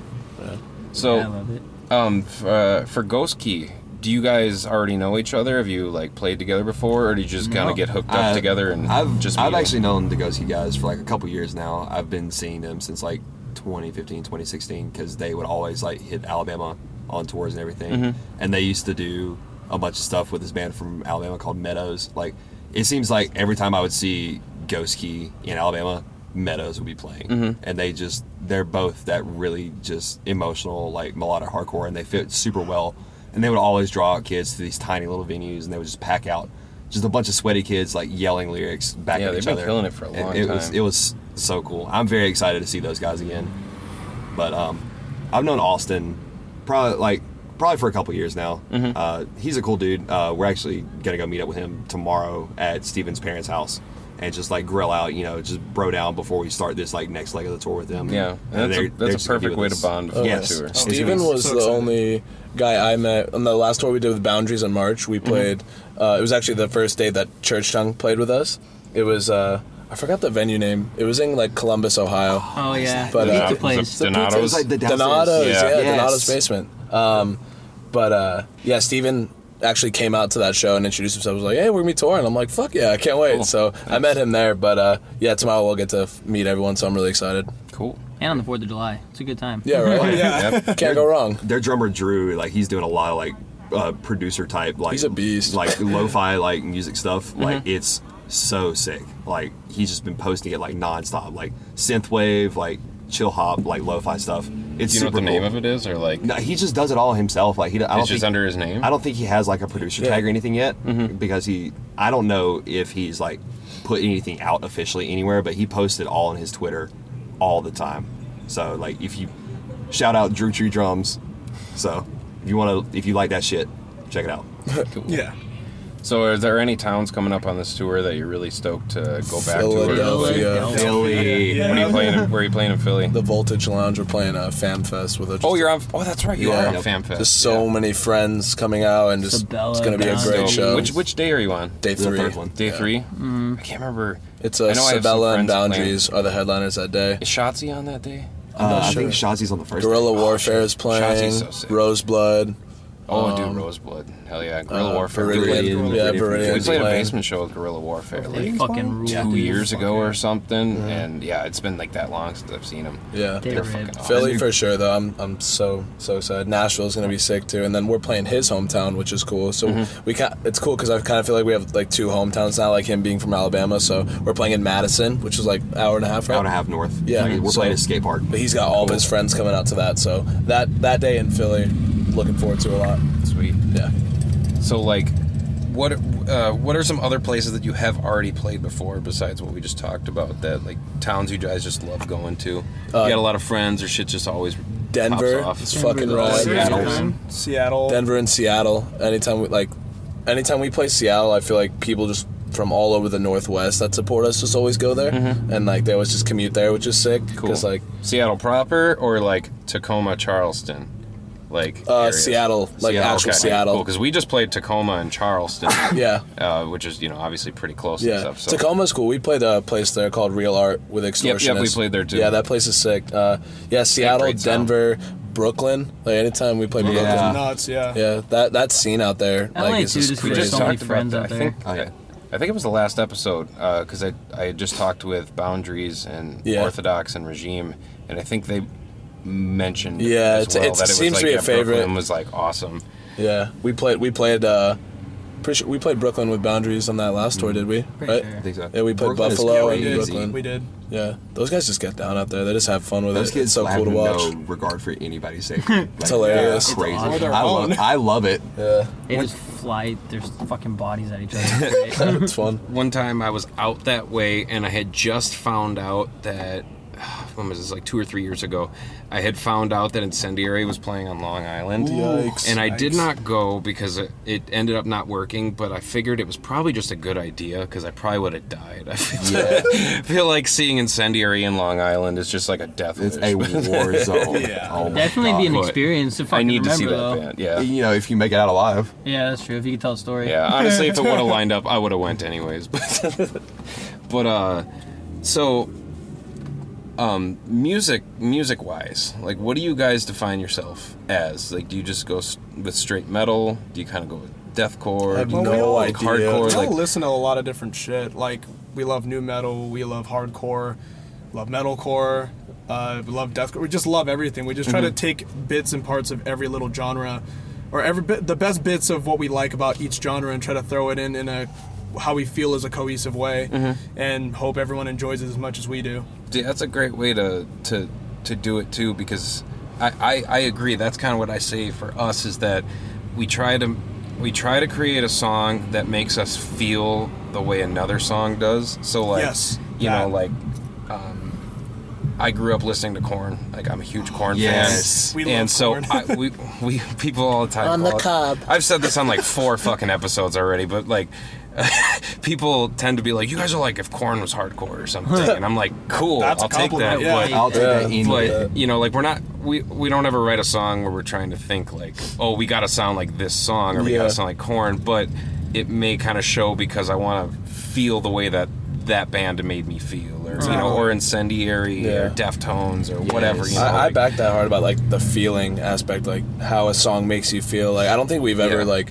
Speaker 1: So,
Speaker 5: I love it.
Speaker 1: Um, f- uh, for Ghost Key, do you guys already know each other? Have you like played together before, or do you just kind
Speaker 5: No.
Speaker 1: of get hooked up
Speaker 4: I-
Speaker 1: together and
Speaker 4: I've
Speaker 1: just
Speaker 4: I've
Speaker 1: meet
Speaker 4: actually known the Ghost Key guys for like a couple years now. I've been seeing them since like 2015, 2016 because they would always like hit Alabama on tours and everything.
Speaker 1: Mm-hmm.
Speaker 4: And they used to do a bunch of stuff with this band from Alabama called Meadows. Like it seems like every time I would see Ghost Key in Alabama, Meadows would be playing,
Speaker 1: Mm-hmm.
Speaker 4: and they just they're both that really just emotional like melodic hardcore, and they fit super well. And they would always draw out kids to these tiny little venues, and they would just pack out just a bunch of sweaty kids like yelling lyrics back
Speaker 1: Yeah,
Speaker 4: at
Speaker 1: they've
Speaker 4: each
Speaker 1: been
Speaker 4: other.
Speaker 1: killing it for a long
Speaker 4: it, was
Speaker 1: time.
Speaker 4: it was so cool. I'm very excited to see those guys again. But um, I've known Austin probably like probably for a couple years now.
Speaker 1: Mm-hmm.
Speaker 4: Uh, he's a cool dude. Uh, we're actually gonna go meet up with him tomorrow at Steven's parents' house and just like grill out, you know, just bro down before we start this like next leg of the tour with them.
Speaker 1: Yeah,
Speaker 4: And
Speaker 1: that's
Speaker 4: they're-
Speaker 1: a,
Speaker 4: they're
Speaker 1: that's a perfect way to bond before
Speaker 4: Yes.
Speaker 1: a tour.
Speaker 4: It's
Speaker 3: Steven
Speaker 4: gonna
Speaker 3: was
Speaker 2: so
Speaker 3: the
Speaker 2: excited.
Speaker 3: only guy I met on the last tour we did with Boundaries in March. We played. Uh, it was actually the first day that Church Tongue played with us. It was. Uh, I forgot the venue name. It was in like Columbus, Ohio.
Speaker 5: Oh yeah,
Speaker 3: But, uh,
Speaker 1: the-
Speaker 5: place.
Speaker 1: the- Donato's?
Speaker 4: It was like the.
Speaker 3: Donato's,
Speaker 1: Yeah.
Speaker 3: yeah,
Speaker 4: Yes.
Speaker 3: Donato's basement. Um, but uh, yeah, Steven actually came out to that show and introduced himself. Was like, "Hey, we're gonna be touring." I'm like, "Fuck yeah, I can't wait!"
Speaker 1: Cool.
Speaker 3: So I met him there. But uh, yeah, tomorrow we'll get to meet everyone. So I'm really excited.
Speaker 1: Cool.
Speaker 5: and on the Fourth of July, it's a good time.
Speaker 3: Yeah, right.
Speaker 2: Yeah.
Speaker 1: Yep.
Speaker 3: Can't go wrong.
Speaker 4: their drummer Drew, like he's doing a lot of like uh, producer type, like
Speaker 3: He's a beast.
Speaker 4: like lo-fi like music stuff.
Speaker 1: Mm-hmm.
Speaker 4: Like it's so sick. Like he's just been posting it like nonstop, like synthwave, like chill hop, like lo-fi stuff. It's
Speaker 1: Do you know
Speaker 4: super
Speaker 1: what the name of it is, or like
Speaker 4: No, he just does it all himself. Like he, I don't
Speaker 1: it's just under his name?
Speaker 4: I don't think he has like a producer
Speaker 3: Yeah.
Speaker 4: tag or anything yet
Speaker 1: Mm-hmm.
Speaker 4: because he. I don't know if he's like put anything out officially anywhere, but he posted all on his Twitter all the time. So like if you shout out Drew Tree Drums, so if you want to, if you like that shit, check it out.
Speaker 2: Yeah.
Speaker 1: So, are there any towns coming up on this tour that you're really stoked to go back to? Or,
Speaker 3: Philadelphia.
Speaker 4: Philly.
Speaker 2: Yeah.
Speaker 1: what are you playing? in- Where are you playing in Philly?
Speaker 3: The Voltage Lounge. We're playing a Fam Fest with a.
Speaker 1: oh, you're on. Oh, that's right. You
Speaker 3: Yeah.
Speaker 1: are on
Speaker 4: Yep.
Speaker 1: FanFest.
Speaker 3: Just so
Speaker 1: Yeah.
Speaker 3: many friends coming out and just
Speaker 5: Sabella,
Speaker 3: it's gonna be a great
Speaker 1: So,
Speaker 3: show.
Speaker 1: Which which day are you on?
Speaker 3: day
Speaker 4: The
Speaker 3: three?
Speaker 4: third one.
Speaker 1: Day
Speaker 3: Yeah.
Speaker 1: three. Mm. I can't remember.
Speaker 3: It's
Speaker 1: I
Speaker 3: uh,
Speaker 1: know I have some
Speaker 3: Sabella and
Speaker 1: friends playing.
Speaker 3: Boundaries are the headliners that day.
Speaker 1: Is Shotzi on that day?
Speaker 4: Uh, I
Speaker 3: sure.
Speaker 4: think Shazzy's on the first.
Speaker 3: Guerrilla
Speaker 4: day.
Speaker 3: Warfare is playing.
Speaker 1: Shotzi's so sick.
Speaker 3: Roseblood.
Speaker 1: Oh, dude,
Speaker 3: Um,
Speaker 1: Roseblood. Hell yeah, Guerrilla
Speaker 3: uh,
Speaker 1: Warfare.
Speaker 3: Viridian,
Speaker 4: Viridian,
Speaker 3: yeah,
Speaker 4: Viridian.
Speaker 3: Viridian.
Speaker 1: We played a basement show with Guerrilla Warfare like
Speaker 5: fucking
Speaker 1: two
Speaker 5: dude.
Speaker 1: years ago or something, and yeah, it's been like that long since I've seen them.
Speaker 3: Yeah.
Speaker 5: They
Speaker 1: They're fucking awesome.
Speaker 3: Philly for sure though. I'm I'm so so excited. Nashville's gonna be sick too, and then we're playing his hometown, which is cool. So
Speaker 1: Mm-hmm.
Speaker 3: we can It's cool because I kind of feel like we have like two hometowns now, like him being from Alabama. So we're playing in Madison, which is like hour and a half, right?
Speaker 4: Hour and a half north.
Speaker 3: Yeah,
Speaker 4: Like, we're
Speaker 3: so-
Speaker 4: playing a skate park.
Speaker 3: But he's got all of his friends coming out to that. So that that day in Philly, looking forward to a lot.
Speaker 1: Sweet.
Speaker 3: Yeah.
Speaker 1: So like, what uh, what are some other places that you have already played before besides what we just talked about? That like towns you guys just love going to. you got a lot of friends or shit just always
Speaker 3: Denver
Speaker 1: pops off.
Speaker 3: is fucking
Speaker 5: Denver's
Speaker 3: rad.
Speaker 1: Seattle.
Speaker 5: Seattle.
Speaker 2: Seattle.
Speaker 3: Denver and Seattle. Anytime we like, anytime we play Seattle, I feel like people just from all over the Northwest that support us just always go there, and like they always just commute there, which is sick.
Speaker 1: Mm-hmm. Cool.
Speaker 3: Because like
Speaker 1: Seattle proper or like Tacoma, Charleston, like
Speaker 3: uh,
Speaker 1: areas?
Speaker 3: Seattle, like actual Seattle.
Speaker 1: Because we just played Tacoma and Charleston,
Speaker 3: Yeah.
Speaker 1: uh, which is you know obviously pretty close and
Speaker 3: Yeah,
Speaker 1: stuff. So.
Speaker 3: Tacoma's cool. We played a place there called Real Art with Extortionists.
Speaker 1: yep,
Speaker 3: extortionists.
Speaker 1: we played there too.
Speaker 3: Yeah, that place is sick. Uh, yeah, Seattle,
Speaker 1: great sound.
Speaker 3: Denver, Brooklyn. Like anytime we play
Speaker 4: Yeah.
Speaker 3: Brooklyn,
Speaker 2: Nuts, yeah.
Speaker 3: yeah, that that scene out there,
Speaker 5: LA
Speaker 3: like, is
Speaker 5: too,
Speaker 3: just
Speaker 5: just
Speaker 1: just
Speaker 3: crazy.
Speaker 5: so many friends
Speaker 1: that.
Speaker 5: out
Speaker 1: I think,
Speaker 4: Oh, yeah.
Speaker 1: I think it was the last episode because I I had just talked with Boundaries and
Speaker 3: Yeah.
Speaker 1: Orthodox and Regime, and I think they mentioned
Speaker 3: Yeah,
Speaker 1: as
Speaker 3: it's-
Speaker 1: well
Speaker 3: it's-
Speaker 1: that it
Speaker 3: seems
Speaker 1: was
Speaker 3: to
Speaker 1: like,
Speaker 3: be a
Speaker 1: yeah,
Speaker 3: favorite.
Speaker 1: Brooklyn was like awesome.
Speaker 3: Yeah, we played. We played. Uh, pretty sure we played Brooklyn with boundaries on that last tour, did we?
Speaker 5: Pretty
Speaker 3: right?
Speaker 5: sure.
Speaker 4: I think so.
Speaker 3: Yeah, we played
Speaker 4: Brooklyn
Speaker 3: Buffalo and
Speaker 2: did.
Speaker 4: crazy.
Speaker 3: Brooklyn.
Speaker 2: We did.
Speaker 3: Yeah, those guys just get down out there. They just have fun with
Speaker 4: Those
Speaker 3: it.
Speaker 4: kids
Speaker 3: It's so cool to watch.
Speaker 4: no regard for anybody's safety. Like,
Speaker 3: It's hilarious.
Speaker 4: they're Crazy.
Speaker 5: It's awesome.
Speaker 4: I love.
Speaker 2: own.
Speaker 4: I love it.
Speaker 3: Yeah,
Speaker 5: They just fly their fucking bodies at each other.
Speaker 3: it's fun.
Speaker 1: One time I was out that way and I had just found out that when was this like two or three years ago I had found out that Incendiary was playing on Long Island
Speaker 3: Yikes.
Speaker 1: and I did not go because it, it ended up not working but I figured it was probably just a good idea because I probably would have died I feel, I feel like seeing Incendiary in Long Island is just like a death
Speaker 4: It's
Speaker 1: wish.
Speaker 4: a war zone.
Speaker 2: Yeah.
Speaker 4: Oh my
Speaker 5: Definitely be an
Speaker 4: God.
Speaker 5: Experience to fucking
Speaker 1: I need to
Speaker 5: remember
Speaker 1: see that
Speaker 5: though.
Speaker 1: band yeah
Speaker 4: You know, if you make it out alive.
Speaker 5: Yeah, that's true. If you could tell a story.
Speaker 1: Yeah, honestly, if it would have lined up, I would have went anyways. But, but uh, so, um, music, music wise, like, what do you guys define yourself as? Like, do you just go with straight metal? Do you kind of go with deathcore?
Speaker 3: I have
Speaker 1: Do
Speaker 3: no
Speaker 1: go like
Speaker 3: idea.
Speaker 1: hardcore?
Speaker 2: We all
Speaker 1: Like,
Speaker 2: listen to a lot of different shit. Like we love new metal, we love hardcore, love metalcore, uh, we love deathcore. We just love everything. We just try to take bits and parts of every little genre, or every bit, the best bits of what we like about each genre, and try to throw it in in a how we feel is a cohesive way, and hope everyone enjoys it as much as we do.
Speaker 1: Yeah, that's a great way to to to do it too because I, I I agree that's kind of what I say for us is that we try to we try to create a song that makes us feel the way another song does so like
Speaker 2: Yes,
Speaker 1: you
Speaker 2: that.
Speaker 1: know like um, I grew up listening to Korn like I'm a huge Korn
Speaker 4: Yes.
Speaker 1: fan
Speaker 2: We
Speaker 1: and
Speaker 2: love
Speaker 1: so
Speaker 2: Korn.
Speaker 1: I, we we people all the time
Speaker 3: On the
Speaker 1: call it-
Speaker 3: cob.
Speaker 1: I've said this on like four fucking episodes already but like people tend to be like you guys are like if Korn was hardcore or something and I'm like cool
Speaker 2: That's a
Speaker 1: I'll take that
Speaker 2: yeah.
Speaker 1: but
Speaker 4: I'll take
Speaker 3: Yeah.
Speaker 4: that any
Speaker 1: but
Speaker 4: day.
Speaker 1: you know like we're not we we don't ever write a song where we're trying to think like oh we got to sound like this song or we got to sound like Korn but it may kind of show because i want to feel the way that that band made me feel or you know or incendiary or
Speaker 3: Yeah.
Speaker 1: deftones or whatever you know
Speaker 3: I, I back that hard about like the feeling aspect, like how a song makes you feel. Like I don't think we've ever
Speaker 1: Yeah.
Speaker 3: like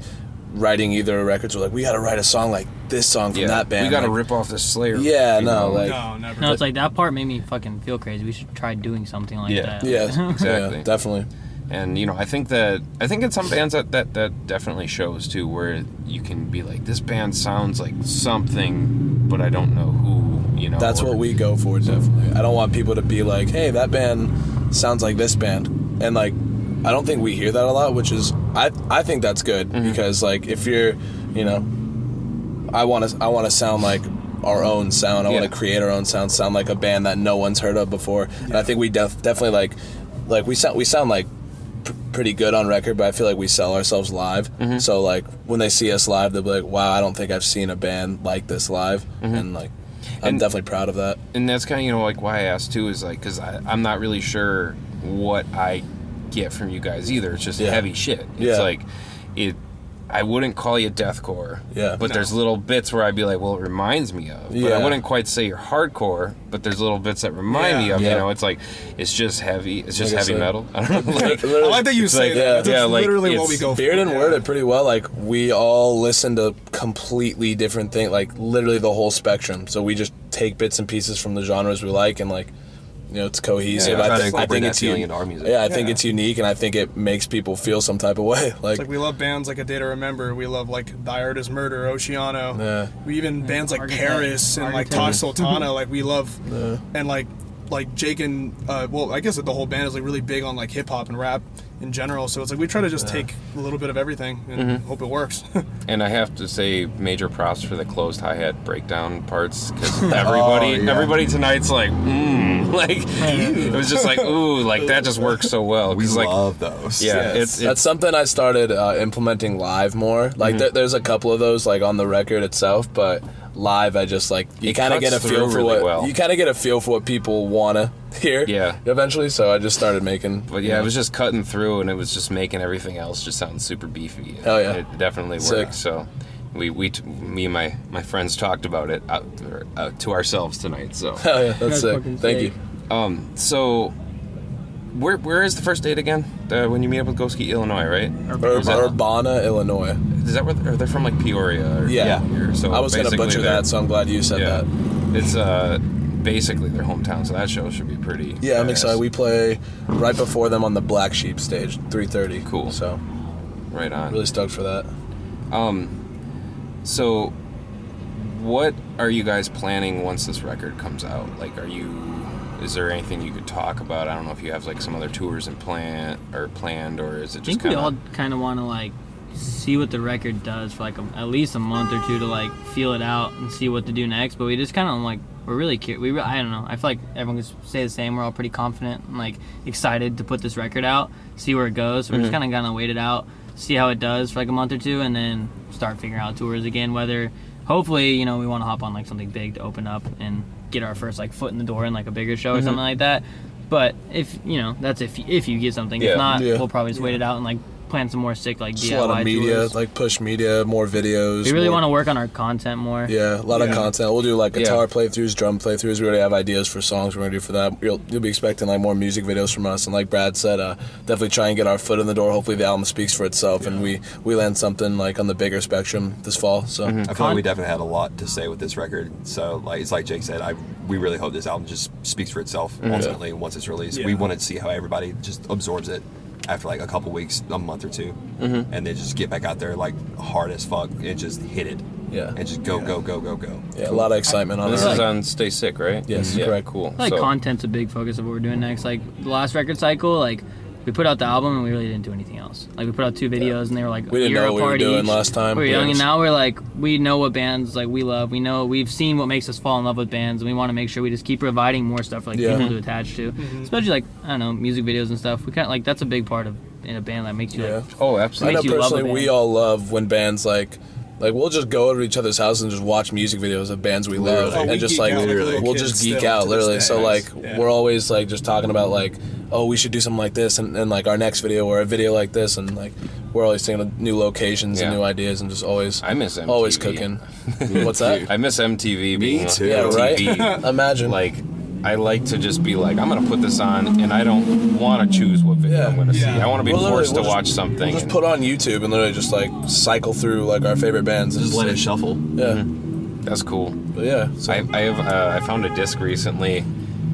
Speaker 3: writing either records. We're like we got to write a song like this song from
Speaker 1: yeah,
Speaker 3: that band.
Speaker 1: we got to
Speaker 3: like,
Speaker 1: rip off the slayer
Speaker 3: Yeah,
Speaker 1: you
Speaker 3: no,
Speaker 1: know?
Speaker 3: like-
Speaker 2: no, never.
Speaker 5: No, it's like that part made me fucking feel crazy. We should try doing something like
Speaker 1: Yeah.
Speaker 5: that.
Speaker 3: Yeah,
Speaker 1: Exactly.
Speaker 3: yeah, definitely.
Speaker 1: and you know i think that i think in some bands that, that that definitely shows too where you can be like this band sounds like something but i don't know who you know
Speaker 3: That's
Speaker 1: or-
Speaker 3: what we go for, definitely. I don't want people to be like, "Hey, that band sounds like this band," and like, I don't think we hear that a lot, which is, I I think that's good
Speaker 1: Mm-hmm.
Speaker 3: because like if you're, you know, I want to I want to sound like our own sound. I
Speaker 1: Yeah.
Speaker 3: want to create our own sound, sound like a band that no one's heard of before, and I think we def- definitely like, like we sound we sound like pr- pretty good on record, but I feel like we sell ourselves live.
Speaker 1: Mm-hmm.
Speaker 3: So like when they see us live, they'll be like, "Wow, I don't think I've seen a band like this live," and like. I'm
Speaker 1: Mm-hmm. And-
Speaker 3: definitely proud of that.
Speaker 1: and that's kind of you know like why I asked too is like because I'm not really sure what I get from you guys either. It's just
Speaker 3: Yeah.
Speaker 1: heavy shit. It's
Speaker 3: Yeah.
Speaker 1: like it. I wouldn't call you deathcore.
Speaker 3: Yeah.
Speaker 1: But
Speaker 3: No.
Speaker 1: there's little bits where I'd be like, well, it reminds me of. But
Speaker 3: Yeah.
Speaker 1: I wouldn't quite say you're hardcore. But there's little bits that remind
Speaker 2: Yeah.
Speaker 1: me of.
Speaker 3: Yeah.
Speaker 1: You know, it's like it's just heavy. It's just
Speaker 3: Like I
Speaker 1: heavy
Speaker 3: said.
Speaker 1: metal. I don't know. Like,
Speaker 2: I like that you say
Speaker 1: like-
Speaker 2: that.
Speaker 3: yeah,
Speaker 2: That's
Speaker 1: yeah, like,
Speaker 2: literally what we go for.
Speaker 3: Beard and
Speaker 2: yeah.
Speaker 3: Word it pretty well. Like we all listen to completely different things, like literally the whole spectrum. So we just take bits and pieces from the genres we like, and like you know, it's cohesive.
Speaker 1: Yeah,
Speaker 3: I,
Speaker 4: try to
Speaker 3: think, I think it's
Speaker 4: feeling
Speaker 3: u-
Speaker 4: into.
Speaker 3: Yeah, I think it's unique, and I think it makes people feel some type of way. Like,
Speaker 2: like we love bands like A Day to Remember. We love like Thy Art is Murder, Oceano.
Speaker 3: Yeah.
Speaker 2: We even bands like
Speaker 5: Architect.
Speaker 2: Paris and like
Speaker 5: Architect.
Speaker 2: Tash Sultana. like we love, and like like Jake and uh, well, I guess that the whole band is like really big on like hip hop and rap in general. So it's like we try to just take a little bit of everything and
Speaker 1: Mm-hmm.
Speaker 2: hope it works.
Speaker 1: And I have to say, major props for the closed hi hat breakdown parts because everybody,
Speaker 4: Oh, yeah.
Speaker 1: everybody tonight's like, mmm, like it was just like, ooh, like that just works so well.
Speaker 4: We
Speaker 1: 'Cause, like,
Speaker 4: love those.
Speaker 1: yeah,
Speaker 3: Yes.
Speaker 1: it's,
Speaker 3: that's something I started uh, implementing live more. Like there, there's a couple of those like on the record itself, but live I just like you kind of get a feel for
Speaker 1: really
Speaker 3: what
Speaker 1: well.
Speaker 3: you kind of get a feel for what people want to hear.
Speaker 1: Yeah.
Speaker 3: Eventually, so I just started making.
Speaker 1: But yeah, it was just cutting through, and it was just making everything else just sound super beefy.
Speaker 3: Oh, yeah.
Speaker 1: it definitely
Speaker 3: Sick.
Speaker 1: worked. So, we we t- me and my my friends talked about it out, or, out to ourselves tonight. So,
Speaker 3: Oh yeah, that's
Speaker 5: That's
Speaker 3: sick. Thank
Speaker 5: sick.
Speaker 3: you.
Speaker 1: um, so where where is the first date again? The, when you meet up with Ghost Key, Illinois, right?
Speaker 3: Ur- Urbana, Illinois.
Speaker 1: Is that where they're, they from? Like Peoria? Or
Speaker 3: Yeah.
Speaker 1: Or, so
Speaker 3: I was gonna butcher that, so I'm glad you said
Speaker 1: Yeah,
Speaker 3: that.
Speaker 1: it's uh basically their hometown, so that show should be pretty.
Speaker 3: Yeah, I'm excited. We play right before them on the Black Sheep stage, 3:30.
Speaker 1: Cool.
Speaker 3: So
Speaker 1: right on.
Speaker 3: really stoked for that.
Speaker 1: So, what are you guys planning once this record comes out? Like, are you? Is there anything you could talk about? I don't know if you have like some other tours in plan or planned, or is it just?
Speaker 5: I think we all kind of want to like see what the record does for like a, at least a month or two to like feel it out and see what to do next. But we just kind of like we're really curious. We re- I don't know. I feel like everyone can say the same. We're all pretty confident and like excited to put this record out, see where it goes. So we're just mm-hmm. kind of gonna wait it out, see how it does for like a month or two, and then start figuring out tours again. Whether hopefully you know we want to hop on like something big to open up and get our first like foot in the door in like a bigger show or mm-hmm. something like that. But if you know that's if if you get something.
Speaker 1: Yeah.
Speaker 5: If not,
Speaker 3: Yeah.
Speaker 5: we'll probably just wait it out and like plan some more sick like
Speaker 3: Just
Speaker 5: DIY
Speaker 3: a lot of media,
Speaker 5: tours.
Speaker 3: like push media, more videos.
Speaker 5: we really
Speaker 3: more-
Speaker 5: want to work on our content more.
Speaker 3: Yeah, a lot of content. We'll do like
Speaker 1: Yeah.
Speaker 3: guitar playthroughs, drum playthroughs. We already have ideas for songs we're gonna do for that. You'll, you'll be expecting like more music videos from us, and like Brad said, uh, definitely try and get our foot in the door. Hopefully, the album speaks for itself, and we we land something like on the bigger spectrum this fall. So
Speaker 1: Mm-hmm.
Speaker 4: I feel
Speaker 5: Con-
Speaker 4: like we definitely had a lot to say with this record. So, like it's like Jake said, I we really hope this album just speaks for itself ultimately once it's released. We
Speaker 2: Yeah.
Speaker 4: want to see how everybody just absorbs it after like a couple weeks, a month or 2
Speaker 1: Mm-hmm.
Speaker 4: and then just get back out there like hard as fuck and just hit it.
Speaker 3: Yeah.
Speaker 4: and just go
Speaker 2: Yeah.
Speaker 4: go go go go.
Speaker 3: yeah, a lot of excitement on
Speaker 1: This
Speaker 3: it.
Speaker 1: is on Stay Sick, right?
Speaker 3: Yes,
Speaker 1: yeah,
Speaker 3: correct.
Speaker 1: Cool.
Speaker 5: I like
Speaker 1: So-
Speaker 5: content's a big focus of what we're doing next. Like the last record cycle, like we put out the album and we really didn't do anything else. Like we put out two videos and they were like
Speaker 3: We
Speaker 5: a
Speaker 3: didn't know what we were doing
Speaker 5: each.
Speaker 3: last time.
Speaker 5: We were
Speaker 3: Yeah.
Speaker 5: young and now we're like we know what bands like we love. We know we've seen what makes us fall in love with bands and we want to make sure we just keep providing more stuff for like
Speaker 3: Yeah.
Speaker 5: people to attach to. Mm-hmm. Especially like I don't know music videos and stuff. We kind of like that's a big part of in a band that makes you
Speaker 3: Yeah.
Speaker 5: like
Speaker 1: Oh,
Speaker 3: I know
Speaker 5: makes you love a
Speaker 3: personally, we all love when bands like. Like we'll just go to each other's house and just watch music videos of bands we love,
Speaker 4: Literally.
Speaker 2: Oh, we
Speaker 3: and just like
Speaker 2: out like
Speaker 3: we'll just geek out literally. So like
Speaker 2: Yeah.
Speaker 3: we're always like just talking about like oh we should do something like this and, and like our next video or a video like this and like we're always thinking of new locations and new ideas and just always
Speaker 1: I miss MTV.
Speaker 3: always cooking. What's that?
Speaker 1: I miss MTV being
Speaker 4: too.
Speaker 3: Yeah, right. Imagine
Speaker 1: like I like to just be like I'm gonna put this on, and I don't want to choose what video
Speaker 3: Yeah.
Speaker 1: I'm gonna see. I want to be
Speaker 3: We'll
Speaker 1: forced to
Speaker 3: we'll just-
Speaker 1: watch something.
Speaker 3: We'll just
Speaker 1: and-
Speaker 3: put on YouTube and literally just like cycle through like our favorite bands. and
Speaker 4: Just let it shuffle.
Speaker 3: Yeah,
Speaker 1: that's cool.
Speaker 3: but yeah. So
Speaker 1: I, I have uh, I found a disc recently,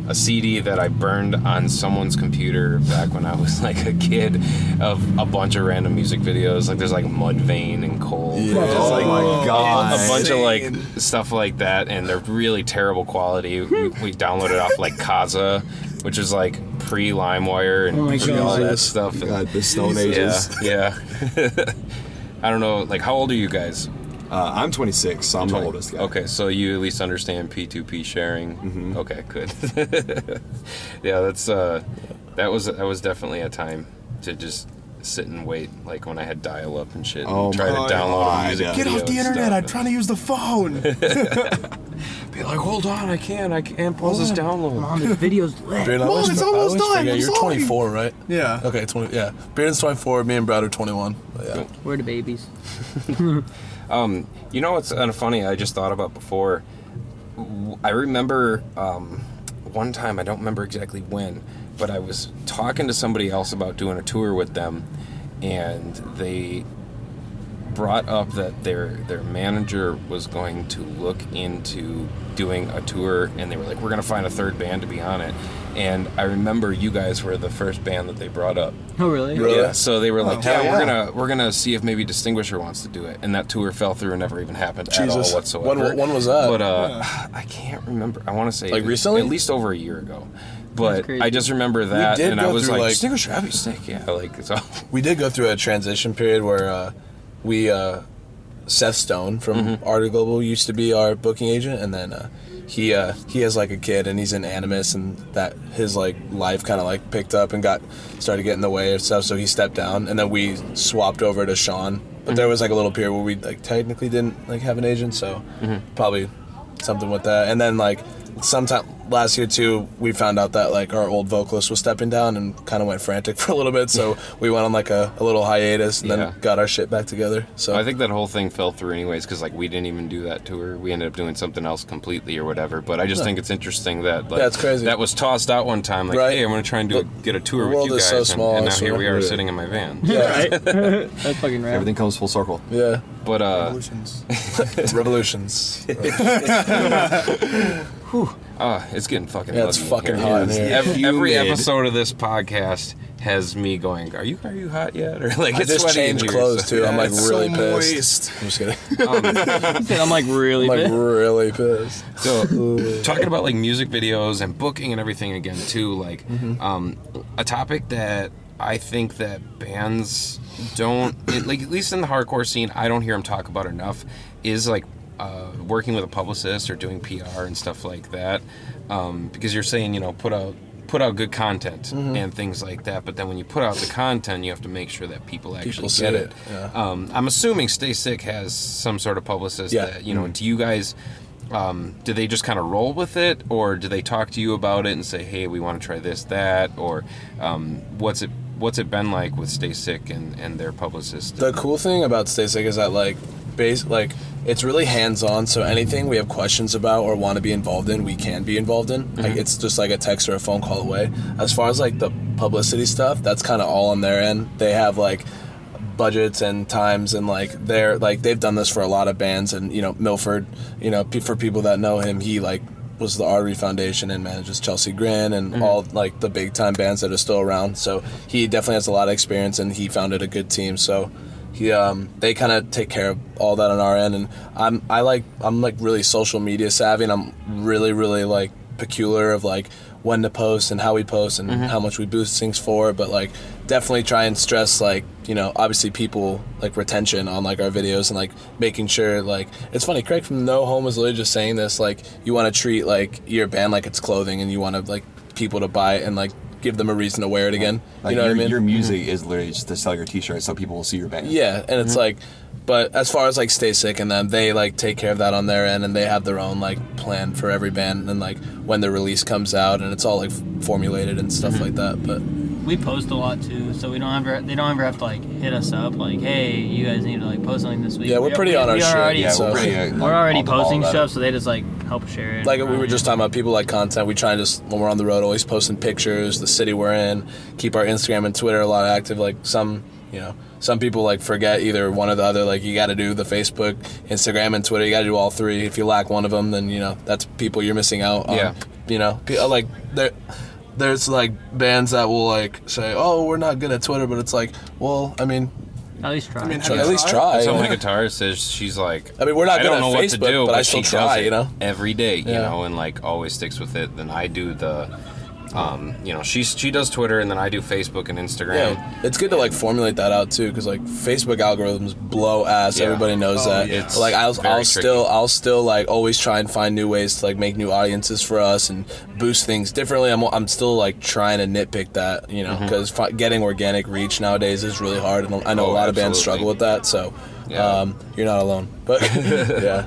Speaker 1: a CD that I burned on someone's computer back when I was like a kid, of a bunch of random music videos. Like there's like Mudvayne and Cold.
Speaker 3: Yeah.
Speaker 4: Oh
Speaker 1: like,
Speaker 4: my god.
Speaker 1: a bunch of like stuff like that, and they're really terrible quality. we, we downloaded off like Kazaa, which is like pre LimeWire and
Speaker 5: Oh
Speaker 1: pre all that stuff.
Speaker 4: God, the Stone
Speaker 1: yeah,
Speaker 4: Ages.
Speaker 1: yeah. I don't know. Like, how old are you guys?
Speaker 4: Uh, I'm 26, so I'm the oldest guy.
Speaker 1: Okay, so you at least understand P2P sharing.
Speaker 4: Mm-hmm.
Speaker 1: Okay, good. yeah, that's uh, that was that was definitely a time to just sit and wait, like when I had dial up and shit, and
Speaker 4: Oh
Speaker 1: try to download
Speaker 4: God,
Speaker 1: a music
Speaker 4: yeah.
Speaker 2: Get off the internet!
Speaker 1: stuff.
Speaker 2: I'm trying to use the phone.
Speaker 1: be like, hold on, I can't, I can't pause this download.
Speaker 5: Mom, this video's lit.
Speaker 3: Beard,
Speaker 2: Mom,
Speaker 3: always-
Speaker 2: it's almost done,
Speaker 3: forget,
Speaker 2: I'm
Speaker 3: You're
Speaker 2: sorry.
Speaker 3: 24, right?
Speaker 2: Yeah.
Speaker 3: Okay, 20. Yeah, Bearden's 24. Me and Brad are 21. But yeah.
Speaker 5: We're the babies.
Speaker 1: Um, you know what's kind of funny? I just thought about before. I remember um, one time. I don't remember exactly when, but I was talking to somebody else about doing a tour with them, and they brought up that their their manager was going to look into doing a tour, and they were like, "We're going to find a third band to be on it." And I remember you guys were the first band that they brought up.
Speaker 5: Oh, really?
Speaker 3: Really?
Speaker 1: Yeah, so they were like,
Speaker 4: hell
Speaker 1: yeah, we're gonna we're gonna see if maybe Distinguisher wants to do it, and that tour fell through and never even happened at
Speaker 3: Jesus.
Speaker 1: all whatsoever.
Speaker 3: When- when was that?
Speaker 1: But uh, I can't remember. I want to say
Speaker 3: Like recently?
Speaker 1: at least over a year ago. But. I just remember that, and I was like,
Speaker 3: like-
Speaker 1: Distinguisher, that'd be sick. Yeah, like so.
Speaker 3: We did go through a transition period where uh, we, uh, Seth Stone from
Speaker 1: Mm-hmm.
Speaker 3: Artery Global used to be our booking agent, and then uh, he uh, he has like a kid and he's an Animus, and that his like life kind of like picked up and got started getting in the way of stuff, so he stepped down, and then we swapped over to Sean. But there was like a little period where we like technically didn't like have an agent, so probably something with that. And then like sometime last year too, we found out that like our old vocalist was stepping down and kind of went frantic for a little bit. So we went on like a, a little hiatus and
Speaker 1: Yeah.
Speaker 3: then got our shit back together. So
Speaker 1: I think that whole thing fell through anyways because like we didn't even do that tour. We ended up doing something else completely or whatever. But I just think it's interesting that like
Speaker 3: Yeah, crazy.
Speaker 1: that was tossed out one time. Like,
Speaker 3: Right.
Speaker 1: hey, I'm gonna try and do a, get a tour
Speaker 3: the
Speaker 1: with
Speaker 3: world
Speaker 1: you
Speaker 3: is
Speaker 1: guys,
Speaker 3: so
Speaker 1: and-
Speaker 3: small,
Speaker 1: and,
Speaker 3: I
Speaker 1: now here we are
Speaker 3: Yeah.
Speaker 1: sitting in my van.
Speaker 3: yeah,
Speaker 5: Right? That's fucking rad.
Speaker 4: Everything comes full circle.
Speaker 3: yeah,
Speaker 1: But uh,
Speaker 2: Revolutions.
Speaker 3: revolutions.
Speaker 1: Uh, it's getting fucking.
Speaker 3: Yeah, it's fucking hot in here.
Speaker 1: Every, every episode of this podcast has me going, "Are you are you hot yet?" Or like
Speaker 3: I
Speaker 1: it's
Speaker 3: just
Speaker 1: sweaty in
Speaker 3: changed
Speaker 1: here,
Speaker 3: clothes
Speaker 1: so-
Speaker 3: too. I'm like really
Speaker 2: so
Speaker 3: pissed.
Speaker 2: moist.
Speaker 3: I'm just kidding.
Speaker 5: He said, I'm like really
Speaker 3: I'm like
Speaker 5: pissed.
Speaker 3: really pissed.
Speaker 1: So, talking about like music videos and booking and everything again too, like
Speaker 3: Mm-hmm.
Speaker 1: um, a topic that I think that bands don't, it, like at least in the hardcore scene, I don't hear them talk about enough. Is like uh, working with a publicist or doing PR and stuff like that, um, because you're saying you know put out put out good content
Speaker 3: Mm-hmm.
Speaker 1: and things like that. But then when you put out the content, you have to make sure that people actually
Speaker 3: People
Speaker 1: get
Speaker 3: it,
Speaker 1: it.
Speaker 3: yeah.
Speaker 1: Um, I'm assuming Stay Sick has some sort of publicist
Speaker 3: Yeah.
Speaker 1: that you know. Do you guys? Um, do they just kind of roll with it, or do they talk to you about it and say, "Hey, we want to try this, that," or um, what's it what's it been like with Stay Sick and, and their publicist?
Speaker 3: The cool thing about Stay Sick is that like base like it's really hands on. So anything we have questions about or want to be involved in, we can be involved in. Like mm-hmm. it's just like a text or a phone call away. As far as like the publicity stuff, that's kind of all on their end. They have like budgets and times and like they're like they've done this for a lot of bands and you know Milford you know for people that know him he like was the Artery Foundation and manages Chelsea Grin and mm-hmm. all like the big time bands that are still around so he definitely has a lot of experience and he founded a good team so he um they kind of take care of all that on our end and I'm I like I'm like really social media savvy and I'm really really like peculiar of like when to post and how we post and how much we boost things for but like definitely try and stress like you know obviously people like retention on like our videos and like making sure like it's funny craig from no home was literally just saying this like you want to treat like your band like it's clothing and you want to like people to buy it and like give them a reason to wear it again.
Speaker 4: Like
Speaker 3: you know
Speaker 4: your,
Speaker 3: what i mean?
Speaker 4: your mm-hmm. music is literally just to sell your T-shirt so people will see your band.
Speaker 3: yeah, and it's mm-hmm. like, but as far as like Stay Sick and them, they like take care of that on their end, and they have their own like plan for every band, and like when the release comes out, and it's all like formulated and stuff mm-hmm. like that. But
Speaker 5: we post a lot too, so we don't ever they don't ever have to like hit us up like, hey, you guys need to like post something this week.
Speaker 3: Yeah, we're
Speaker 5: We-
Speaker 3: pretty
Speaker 5: we-
Speaker 3: on our
Speaker 5: we
Speaker 3: shit,
Speaker 5: Already,
Speaker 4: Yeah,
Speaker 3: So-
Speaker 4: we're pretty. uh,
Speaker 5: we're already
Speaker 4: on the ball
Speaker 5: posting stuff, so they just like help share it.
Speaker 3: like we were just talking about people like content. We try and just when we're on the road, always posting pictures, the city we're in, keep our Instagram and Twitter a lot active. Like some, you know, some people like forget either one or the other. Like you got to do the Facebook, Instagram, and Twitter. You got to do all three. If you lack one of them, then you know that's people you're missing out. on.
Speaker 1: Yeah.
Speaker 3: you know, Pe- like there. There's like bands that will like say, "Oh, we're not good at Twitter," but it's like, well, I mean,
Speaker 5: At least try.
Speaker 2: I mean,
Speaker 3: try,
Speaker 2: you
Speaker 3: at least
Speaker 2: tried?
Speaker 3: try.
Speaker 1: So
Speaker 3: you
Speaker 1: my guitarist says she's like,
Speaker 3: I mean, we're not
Speaker 1: I
Speaker 3: good
Speaker 1: don't
Speaker 3: at
Speaker 1: know what
Speaker 3: Facebook,
Speaker 1: to do,
Speaker 3: but I
Speaker 1: she
Speaker 3: still
Speaker 1: does
Speaker 3: try,
Speaker 1: it
Speaker 3: you know?
Speaker 1: every day, you
Speaker 3: Yeah.
Speaker 1: know, and like always sticks with it. Then I do the, um, you know, she she does Twitter, and then I do Facebook and Instagram.
Speaker 3: Yeah, it's good to like formulate that out too, because like Facebook algorithms blow ass.
Speaker 1: Yeah.
Speaker 3: Everybody knows
Speaker 2: Oh,
Speaker 3: that.
Speaker 2: yeah.
Speaker 3: But, like I'll, I'll still, I'll still like always try and find new ways to like make new audiences for us and boost things differently. I'm, I'm still like trying to nitpick that, you know,
Speaker 1: Mm-hmm.
Speaker 3: because fi- getting organic reach nowadays is really hard, and I know
Speaker 1: Oh,
Speaker 3: a lot of bands struggle with that. So,
Speaker 1: Yeah.
Speaker 3: um, you're not alone. But yeah,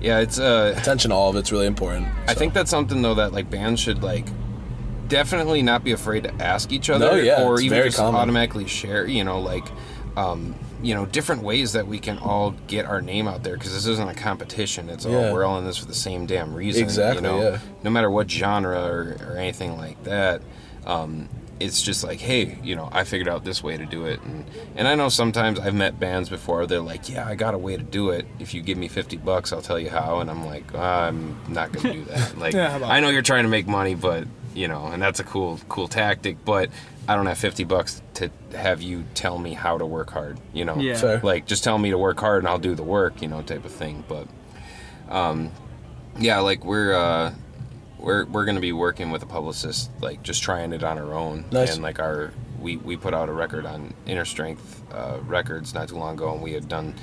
Speaker 1: Yeah, it's uh
Speaker 3: Attention all of it's really important.
Speaker 1: I think that's something though that like bands should like definitely not be afraid to ask each other
Speaker 3: No, yeah,
Speaker 1: or even just
Speaker 3: common.
Speaker 1: automatically share, you know, like um, you know, different ways that we can all get our name out there because this isn't a competition. It's all
Speaker 3: Yeah.
Speaker 1: we're all in this for the same damn reason.
Speaker 3: Exactly,
Speaker 1: You know,
Speaker 3: yeah.
Speaker 1: no matter what genre or, or anything like that. Um, it's just like, hey, you know, I figured out this way to do it, and and I know sometimes I've met bands before. They're like, yeah, I got a way to do it. If you give me fifty bucks, I'll tell you how. And I'm like, I'm not gonna do that. Like,
Speaker 2: Yeah,
Speaker 1: I know you're trying to make money, but you know, and that's a cool cool tactic. But I don't have fifty bucks to have you tell me how to work hard. You know,
Speaker 5: Yeah.
Speaker 3: Fair.
Speaker 1: like just tell me to work hard and I'll do the work. You know, type of thing. But um, yeah, like we're. uh we're, we're gonna be working with a publicist, like just trying it on our own,
Speaker 3: Nice.
Speaker 1: and like our we, we put out a record on Inner Strength uh, Records not too long ago, and we had done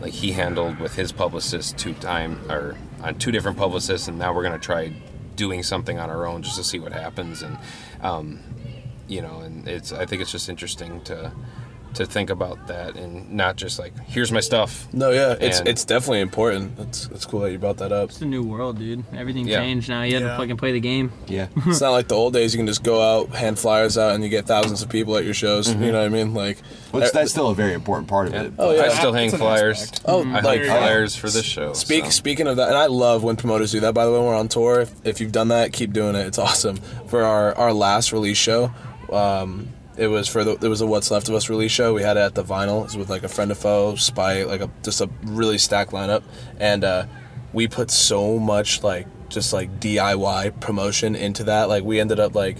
Speaker 1: like he handled with his publicist two time or on two different publicists, and now we're gonna try doing something on our own just to see what happens, and um, you know, and it's I think it's just interesting to to think about that and not just like here's my stuff.
Speaker 3: No, yeah, it's
Speaker 1: And-
Speaker 3: it's definitely important. It's it's cool that you brought that up.
Speaker 5: It's a new world, dude. Everything
Speaker 1: Yeah.
Speaker 5: changed now. You have to fucking play the game.
Speaker 4: Yeah.
Speaker 3: it's not like the old days. You can just go out, hand flyers out, and you get thousands of people at your shows.
Speaker 1: Mm-hmm.
Speaker 3: You know what I mean? Like,
Speaker 4: Which
Speaker 3: uh,
Speaker 4: that's still a very important part of it.
Speaker 3: Oh, yeah.
Speaker 1: I still hang flyers.
Speaker 2: aspect.
Speaker 3: oh,
Speaker 1: I
Speaker 3: like
Speaker 2: There you go.
Speaker 1: flyers for this show.
Speaker 3: Speak,
Speaker 1: so.
Speaker 3: Speaking of that, and I love when promoters do that. By the way, when we're on tour, if, if you've done that, keep doing it. It's awesome. For our, our last release show, um, it was for the it was a What's Left of Us release show. We had it at the Vinyl. It was with like a friend of foe, Spite, like a just a really stacked lineup, and uh, we put so much like just like DIY promotion into that. Like we ended up like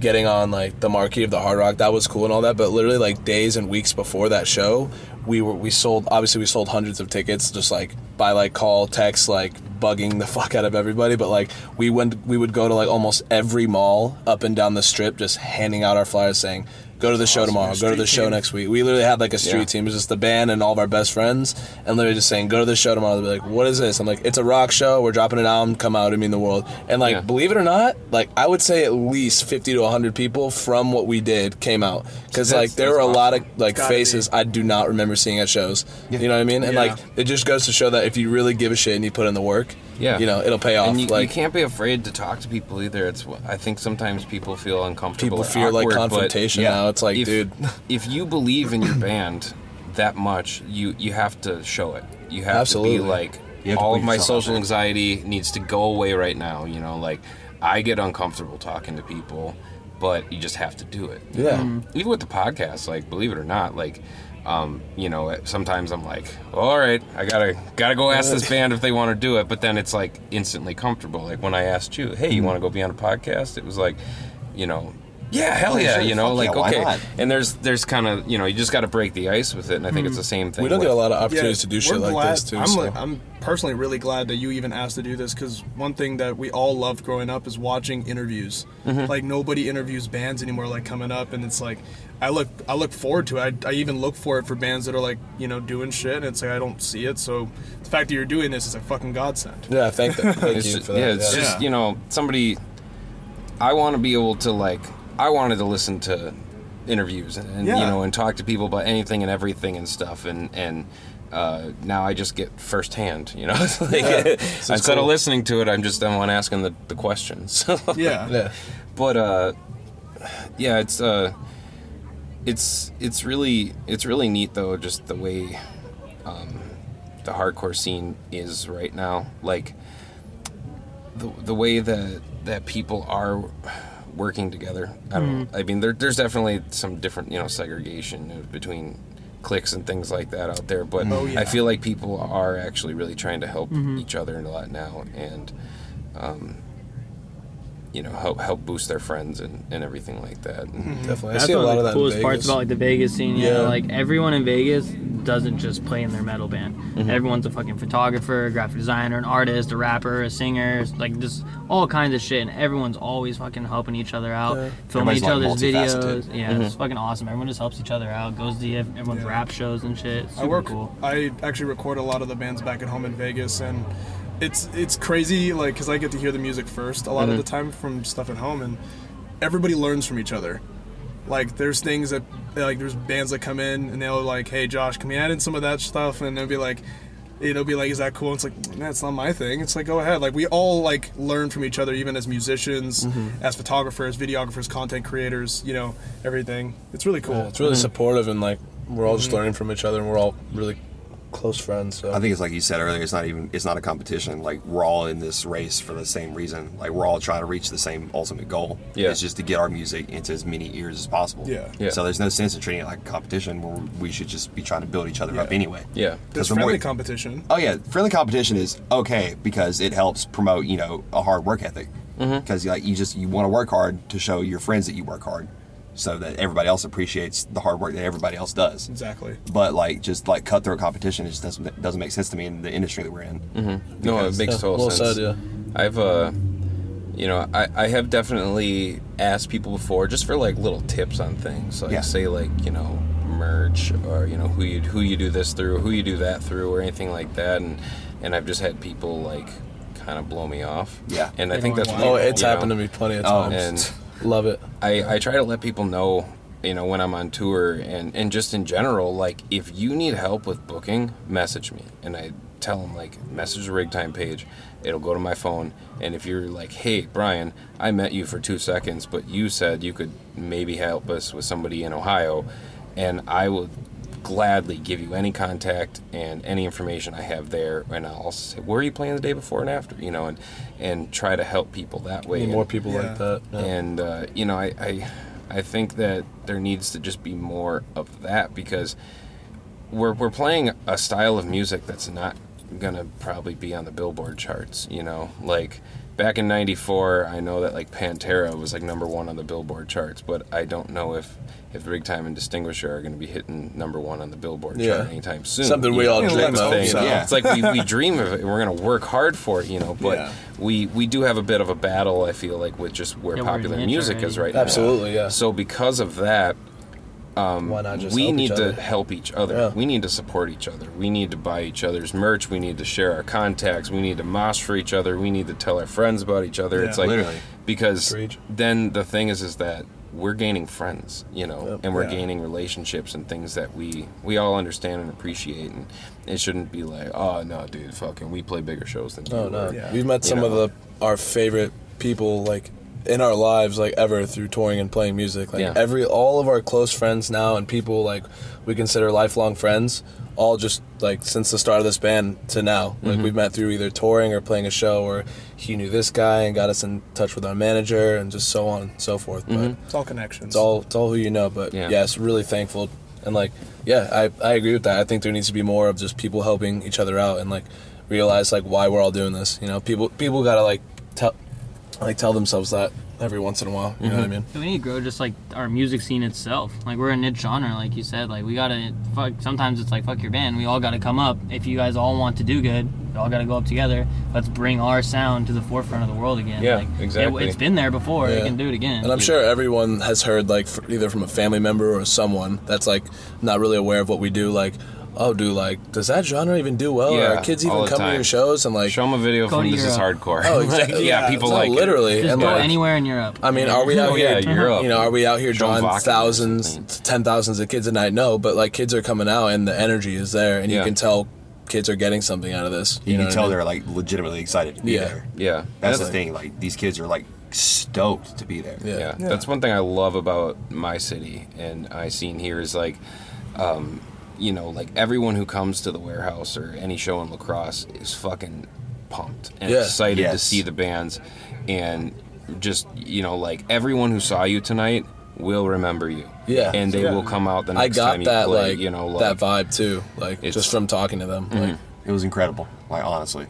Speaker 3: getting on like the marquee of the Hard Rock. That was cool and all that. But literally like days and weeks before that show, we were we sold obviously we sold hundreds of tickets just like by like call text like bugging the fuck out of everybody. But like we went we would go to like almost every mall up and down the strip just handing out our flyers saying. Go to the show tomorrow. Go to the show
Speaker 2: team.
Speaker 3: next week. We literally had like a street
Speaker 1: Yeah.
Speaker 3: team. It was just the band and all of our best friends, and literally just saying, "Go to the show tomorrow." They'll be like, "What is this?" I'm like, "It's a rock show. We're dropping an album. Come out. I mean the world." And like,
Speaker 1: Yeah.
Speaker 3: believe it or not, like I would say at least 50 to 100 people from what we did came out because like there were a lot of like
Speaker 2: Gotta be.
Speaker 3: faces I do not remember seeing at shows. You know what I mean? And
Speaker 2: Yeah.
Speaker 3: like it just goes to show that if you really give a shit and you put in the work,
Speaker 1: Yeah.
Speaker 3: you know it'll pay off.
Speaker 1: And you,
Speaker 3: like
Speaker 1: you can't be afraid to talk to people either. It's I think sometimes people feel uncomfortable.
Speaker 3: people
Speaker 1: or
Speaker 3: fear like
Speaker 1: awkward, but
Speaker 3: confrontation
Speaker 4: yeah,
Speaker 3: now. It's like,
Speaker 1: if,
Speaker 3: dude,
Speaker 1: if you believe in your band that much, you you have to show it. You have
Speaker 3: Absolutely.
Speaker 1: to be like
Speaker 4: You
Speaker 1: all of my social anxiety needs to go away right now. You know, like I get uncomfortable talking to people, but you just have to do it. you
Speaker 3: Yeah.
Speaker 1: know? Even with the podcast, like believe it or not, like. Um, you know, sometimes I'm like, all right, I gotta gotta go ask this band if they want to do it. But then it's like instantly comfortable. Like when I asked you, hey, you
Speaker 3: Mm.
Speaker 1: want to go be on a podcast? It was like, you know, yeah, hell
Speaker 4: Oh,
Speaker 1: yeah, you know, like
Speaker 4: yeah,
Speaker 1: okay. And there's there's kind of you know you just got to break the ice with it, and I think it's the same thing.
Speaker 3: we don't
Speaker 1: with,
Speaker 3: get a lot of opportunities to do
Speaker 2: we're
Speaker 3: shit like
Speaker 2: glad-
Speaker 3: this too.
Speaker 2: I'm,
Speaker 3: so.
Speaker 2: like, I'm personally really glad that you even asked to do this because one thing that we all loved growing up is watching interviews.
Speaker 3: Mm-hmm.
Speaker 2: Like nobody interviews bands anymore. Like coming up, and it's like I look I look forward to it. I, I even look for it for bands that are like you know doing shit, and it's like I don't see it. So the fact that you're doing this is a fucking godsend.
Speaker 3: yeah, thank, that, thank you
Speaker 1: just,
Speaker 3: for that.
Speaker 1: yeah, it's just you know somebody. I want to be able to like I wanted to listen to interviews and, and, you know and talk to people about anything and everything and stuff and and. Uh, now I just get firsthand, you know. It's like,
Speaker 3: is
Speaker 1: instead
Speaker 3: cool.
Speaker 1: of listening to it, I'm just the one asking the, the questions.
Speaker 2: Yeah.
Speaker 3: yeah.
Speaker 1: but uh yeah it's uh it's it's really it's really neat though just the way um the hardcore scene is right now. Like the the way that that people are working together. I don't know i mean there, there's definitely some different you know segregation between cliques and things like that out there but
Speaker 2: Oh, yeah.
Speaker 1: i feel like people are actually really trying to help each other a lot now and um, you know help help boost their friends and, and everything like that and
Speaker 3: Definitely. I
Speaker 5: That's
Speaker 3: see a
Speaker 5: one
Speaker 3: lot
Speaker 5: of
Speaker 3: of
Speaker 5: the
Speaker 3: that
Speaker 5: coolest
Speaker 3: in
Speaker 5: parts
Speaker 3: Vegas.
Speaker 5: about like the Vegas scene. Yeah,
Speaker 3: Yeah.
Speaker 5: like everyone in Vegas doesn't just play in their metal band.
Speaker 3: Mm-hmm.
Speaker 5: Everyone's a fucking photographer, graphic designer, an artist, a rapper, a singer, like just all kinds of shit. And everyone's always fucking helping each other out,
Speaker 3: Yeah.
Speaker 5: filming
Speaker 4: Everybody's,
Speaker 5: each
Speaker 4: like,
Speaker 5: other's
Speaker 4: multifaceted.
Speaker 5: videos. Yeah, it's fucking awesome. Everyone just helps each other out. Goes to ev- everyone's
Speaker 2: Yeah.
Speaker 5: rap shows and shit. Super
Speaker 2: I work.
Speaker 5: cool.
Speaker 2: I actually record a lot of the bands back at home in Vegas, and it's it's crazy. Like, cause I get to hear the music first a lot of the mm-hmm. time from stuff at home, and everybody learns from each other. Like, there's things that like there's bands that come in and they'll like, hey Josh, can we add in some of that stuff? And they'll be like. It'll be like, is that cool? It's like, nah, not my thing. It's like, go ahead. Like we all like learn from each other, even as musicians,
Speaker 3: Mm-hmm.
Speaker 2: as photographers, videographers, content creators. You know, everything. It's really cool.
Speaker 3: Yeah, it's really mm-hmm. supportive and like we're all just mm-hmm. learning from each other and we're all really close friends. So
Speaker 4: I think it's like you said earlier. It's not even. It's not a competition. Like we're all in this race for the same reason. Like we're all trying to reach the same ultimate goal.
Speaker 1: Yeah.
Speaker 4: It's just to get our music into as many ears as possible.
Speaker 2: Yeah.
Speaker 1: Yeah.
Speaker 4: So there's no sense in treating it like a competition where we should just be trying to build each other up anyway.
Speaker 1: Yeah.
Speaker 2: There's
Speaker 4: Because the
Speaker 2: friendly
Speaker 4: more-
Speaker 2: competition.
Speaker 4: Oh yeah, friendly competition is okay because it helps promote you know a hard work ethic. Mm-hmm. Because like you just you want to work hard to show your friends that you work hard, so that everybody else appreciates the hard work that everybody else does.
Speaker 2: Exactly.
Speaker 4: But like just like cutthroat competition, it just doesn't doesn't make sense to me in the industry that we're in.
Speaker 1: No, it makes
Speaker 3: Yeah,
Speaker 1: total
Speaker 3: well
Speaker 1: sense.
Speaker 3: said, yeah.
Speaker 1: I've uh you know, I, I have definitely asked people before just for like little tips on things. Like
Speaker 4: Yeah.
Speaker 1: say like, you know, merch or, you know, who you who you do this through, who you do that through or anything like that and and I've just had people like kind of blow me off.
Speaker 4: Yeah.
Speaker 1: And I think that's
Speaker 3: Oh, it's
Speaker 1: you know,
Speaker 3: happened to me plenty of
Speaker 4: Oh,
Speaker 3: times.
Speaker 1: and
Speaker 3: Love it.
Speaker 1: I, I try to let people know, you know, when I'm on tour and, and just in general, like, if you need help with booking, message me. And I tell them, like, message the rig time page. It'll go to my phone. And if you're like, hey, Brian, I met you for two seconds, but you said you could maybe help us with somebody in Ohio, and I will gladly give you any contact and any information I have there, and I'll also say, where are you playing the day before and after, you know, and and try to help people that way.
Speaker 3: Need
Speaker 1: And-
Speaker 3: more people
Speaker 2: Yeah.
Speaker 3: like that. yeah.
Speaker 1: and uh, you know I, I I think that there needs to just be more of that because we're we're playing a style of music that's not gonna probably be on the Billboard charts. You know, like back in '94, I know that like Pantera was like number one on the Billboard charts, but I don't know if if Rig Time and Distinguisher are going to be hitting number one on the Billboard
Speaker 3: Yeah.
Speaker 1: chart anytime soon.
Speaker 3: Something we
Speaker 1: know?
Speaker 3: all
Speaker 2: Yeah,
Speaker 3: dream of.
Speaker 2: so.
Speaker 4: Yeah.
Speaker 1: It's like we, we dream of it and we're going to work hard for it, you know, but
Speaker 2: Yeah.
Speaker 1: we, we do have a bit of a battle, I feel like, with just where
Speaker 5: Yeah,
Speaker 1: popular
Speaker 5: niche
Speaker 1: music is
Speaker 5: already.
Speaker 1: right
Speaker 3: Absolutely,
Speaker 1: now.
Speaker 3: yeah.
Speaker 1: So because of that, Um,
Speaker 3: Why not just
Speaker 1: we
Speaker 3: help
Speaker 1: need
Speaker 3: each
Speaker 1: to
Speaker 3: other?
Speaker 1: help each other.
Speaker 3: Yeah.
Speaker 1: We need to support each other. We need to buy each other's merch. We need to share our contacts. We need to mosh for each other. We need to tell our friends about each other.
Speaker 2: Yeah.
Speaker 1: it's like
Speaker 4: Literally.
Speaker 1: because
Speaker 3: Preach.
Speaker 1: then the thing is is that we're gaining friends, you know,
Speaker 3: Yep.
Speaker 1: and we're
Speaker 2: Yeah.
Speaker 1: gaining relationships and things that we we all understand and appreciate. And it shouldn't be like, oh no, dude, fucking, we play bigger shows than you.
Speaker 3: Oh
Speaker 1: you.
Speaker 3: no,
Speaker 2: Yeah.
Speaker 3: we've met
Speaker 1: You
Speaker 3: some
Speaker 1: know.
Speaker 3: of the our favorite people like in our lives like ever through touring and playing music. Like
Speaker 1: Yeah.
Speaker 3: every all of our close friends now and people like we consider lifelong friends, all just like since the start of this band to now. Like
Speaker 1: Mm-hmm.
Speaker 3: we've met through either touring or playing a show or he knew this guy and got us in touch with our manager and just so on and so forth. But
Speaker 2: It's all connections.
Speaker 3: it's all it's all who you know. But
Speaker 1: Mm-hmm. Yeah.
Speaker 3: yes, really thankful and like yeah, I I agree with that. I think there needs to be more of just people helping each other out and like realize like why we're all doing this. You know, people people gotta like tell like tell themselves that every once in a while. You know what I mhm. mean?
Speaker 5: We need to grow just like our music scene itself. Like we're a niche genre, like you said. Like we gotta fuck. Sometimes it's like fuck your band. We all gotta come up. If you guys all want to do good, we all gotta go up together. Let's bring our sound to the forefront of the world again.
Speaker 1: Yeah,
Speaker 5: like,
Speaker 1: exactly.
Speaker 5: It, has been there before.
Speaker 3: Yeah.
Speaker 5: We can do it again.
Speaker 3: And I'm sure everyone has heard like either from a family member or someone that's like not really aware of what we do. Like, oh, do like does that genre even do well?
Speaker 1: Yeah,
Speaker 3: Are kids
Speaker 1: all
Speaker 3: even
Speaker 1: the
Speaker 3: come to
Speaker 1: time.
Speaker 3: your shows? And like,
Speaker 1: Show them a video
Speaker 5: Go
Speaker 1: from
Speaker 5: to
Speaker 1: This Is
Speaker 5: Europe.
Speaker 1: Hardcore.
Speaker 3: Oh,
Speaker 1: Like,
Speaker 3: exactly.
Speaker 1: yeah,
Speaker 3: Yeah,
Speaker 1: people
Speaker 3: no,
Speaker 1: like it.
Speaker 3: literally.
Speaker 5: Just
Speaker 3: and
Speaker 5: go
Speaker 3: like,
Speaker 5: anywhere in Europe.
Speaker 3: I mean, are we out
Speaker 1: Oh,
Speaker 3: here?
Speaker 1: yeah, Europe.
Speaker 3: You know, are we out here
Speaker 1: Joan
Speaker 3: drawing
Speaker 1: Vaca or
Speaker 3: thousands, ten thousands of kids a night? No, but like kids are coming out and the energy is there, and
Speaker 1: Yeah.
Speaker 3: you can tell kids are getting something out of this.
Speaker 4: You,
Speaker 3: know
Speaker 4: can
Speaker 3: what I
Speaker 4: tell
Speaker 3: mean?
Speaker 4: they're like legitimately excited to be
Speaker 3: Yeah.
Speaker 4: there.
Speaker 1: Yeah,
Speaker 4: That's the
Speaker 3: like-
Speaker 4: thing. Like these kids are like stoked to be there.
Speaker 3: Yeah.
Speaker 1: yeah.
Speaker 2: Yeah.
Speaker 1: that's one thing I love about my city and I seen here is like, um, you know, like everyone who comes to the warehouse or any show in La Crosse is fucking pumped and
Speaker 3: Yeah.
Speaker 1: excited to see the bands, and just you know, like everyone who saw you tonight will remember you.
Speaker 3: Yeah.
Speaker 1: and they
Speaker 2: Yeah.
Speaker 1: will come out the
Speaker 3: I
Speaker 1: next
Speaker 3: got
Speaker 1: time you
Speaker 3: that
Speaker 1: play.
Speaker 3: like
Speaker 1: you know,
Speaker 3: that vibe too, like
Speaker 1: It's-
Speaker 3: just from talking to them. Like, mm-hmm.
Speaker 4: It was incredible. Like honestly.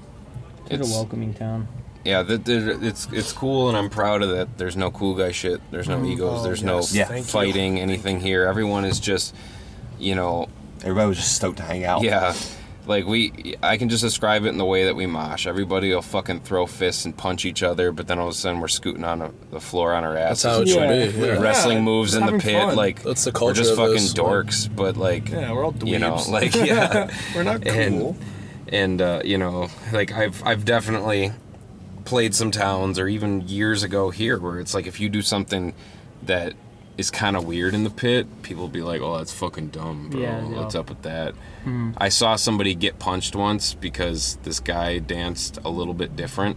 Speaker 5: It's a welcoming town.
Speaker 1: yeah, that there- it's it's cool, and I'm proud of that. There's no cool guy shit. There's no mm-hmm. egos.
Speaker 2: Oh,
Speaker 1: there's
Speaker 2: yes.
Speaker 1: no
Speaker 4: Yeah.
Speaker 2: Thank you.
Speaker 1: fighting anything here. Everyone is just, you know,
Speaker 4: Everybody was just stoked to hang out.
Speaker 1: Yeah. Like we, I can just describe it in the way that we mosh. Everybody will fucking throw fists and punch each other, but then all of a sudden we're scooting on the- the floor on our asses.
Speaker 3: that's how it
Speaker 5: Yeah.
Speaker 3: should be. Yeah.
Speaker 1: Wrestling
Speaker 2: Yeah,
Speaker 1: moves
Speaker 2: just
Speaker 1: in the pit,
Speaker 2: fun.
Speaker 1: like
Speaker 3: That's the
Speaker 1: we're just
Speaker 3: of
Speaker 1: fucking
Speaker 3: this.
Speaker 1: dorks. But like,
Speaker 2: Yeah, we're all dweebs.
Speaker 1: you know, like yeah,
Speaker 2: we're not cool.
Speaker 1: and and uh, you know, like I've I've definitely played some towns or even years ago here where it's like if you do something that is kind of weird in the pit, people be like, "Oh, that's fucking dumb, bro.
Speaker 5: Yeah, yeah.
Speaker 1: What's up with that?" I saw somebody get punched once because this guy danced a little bit different,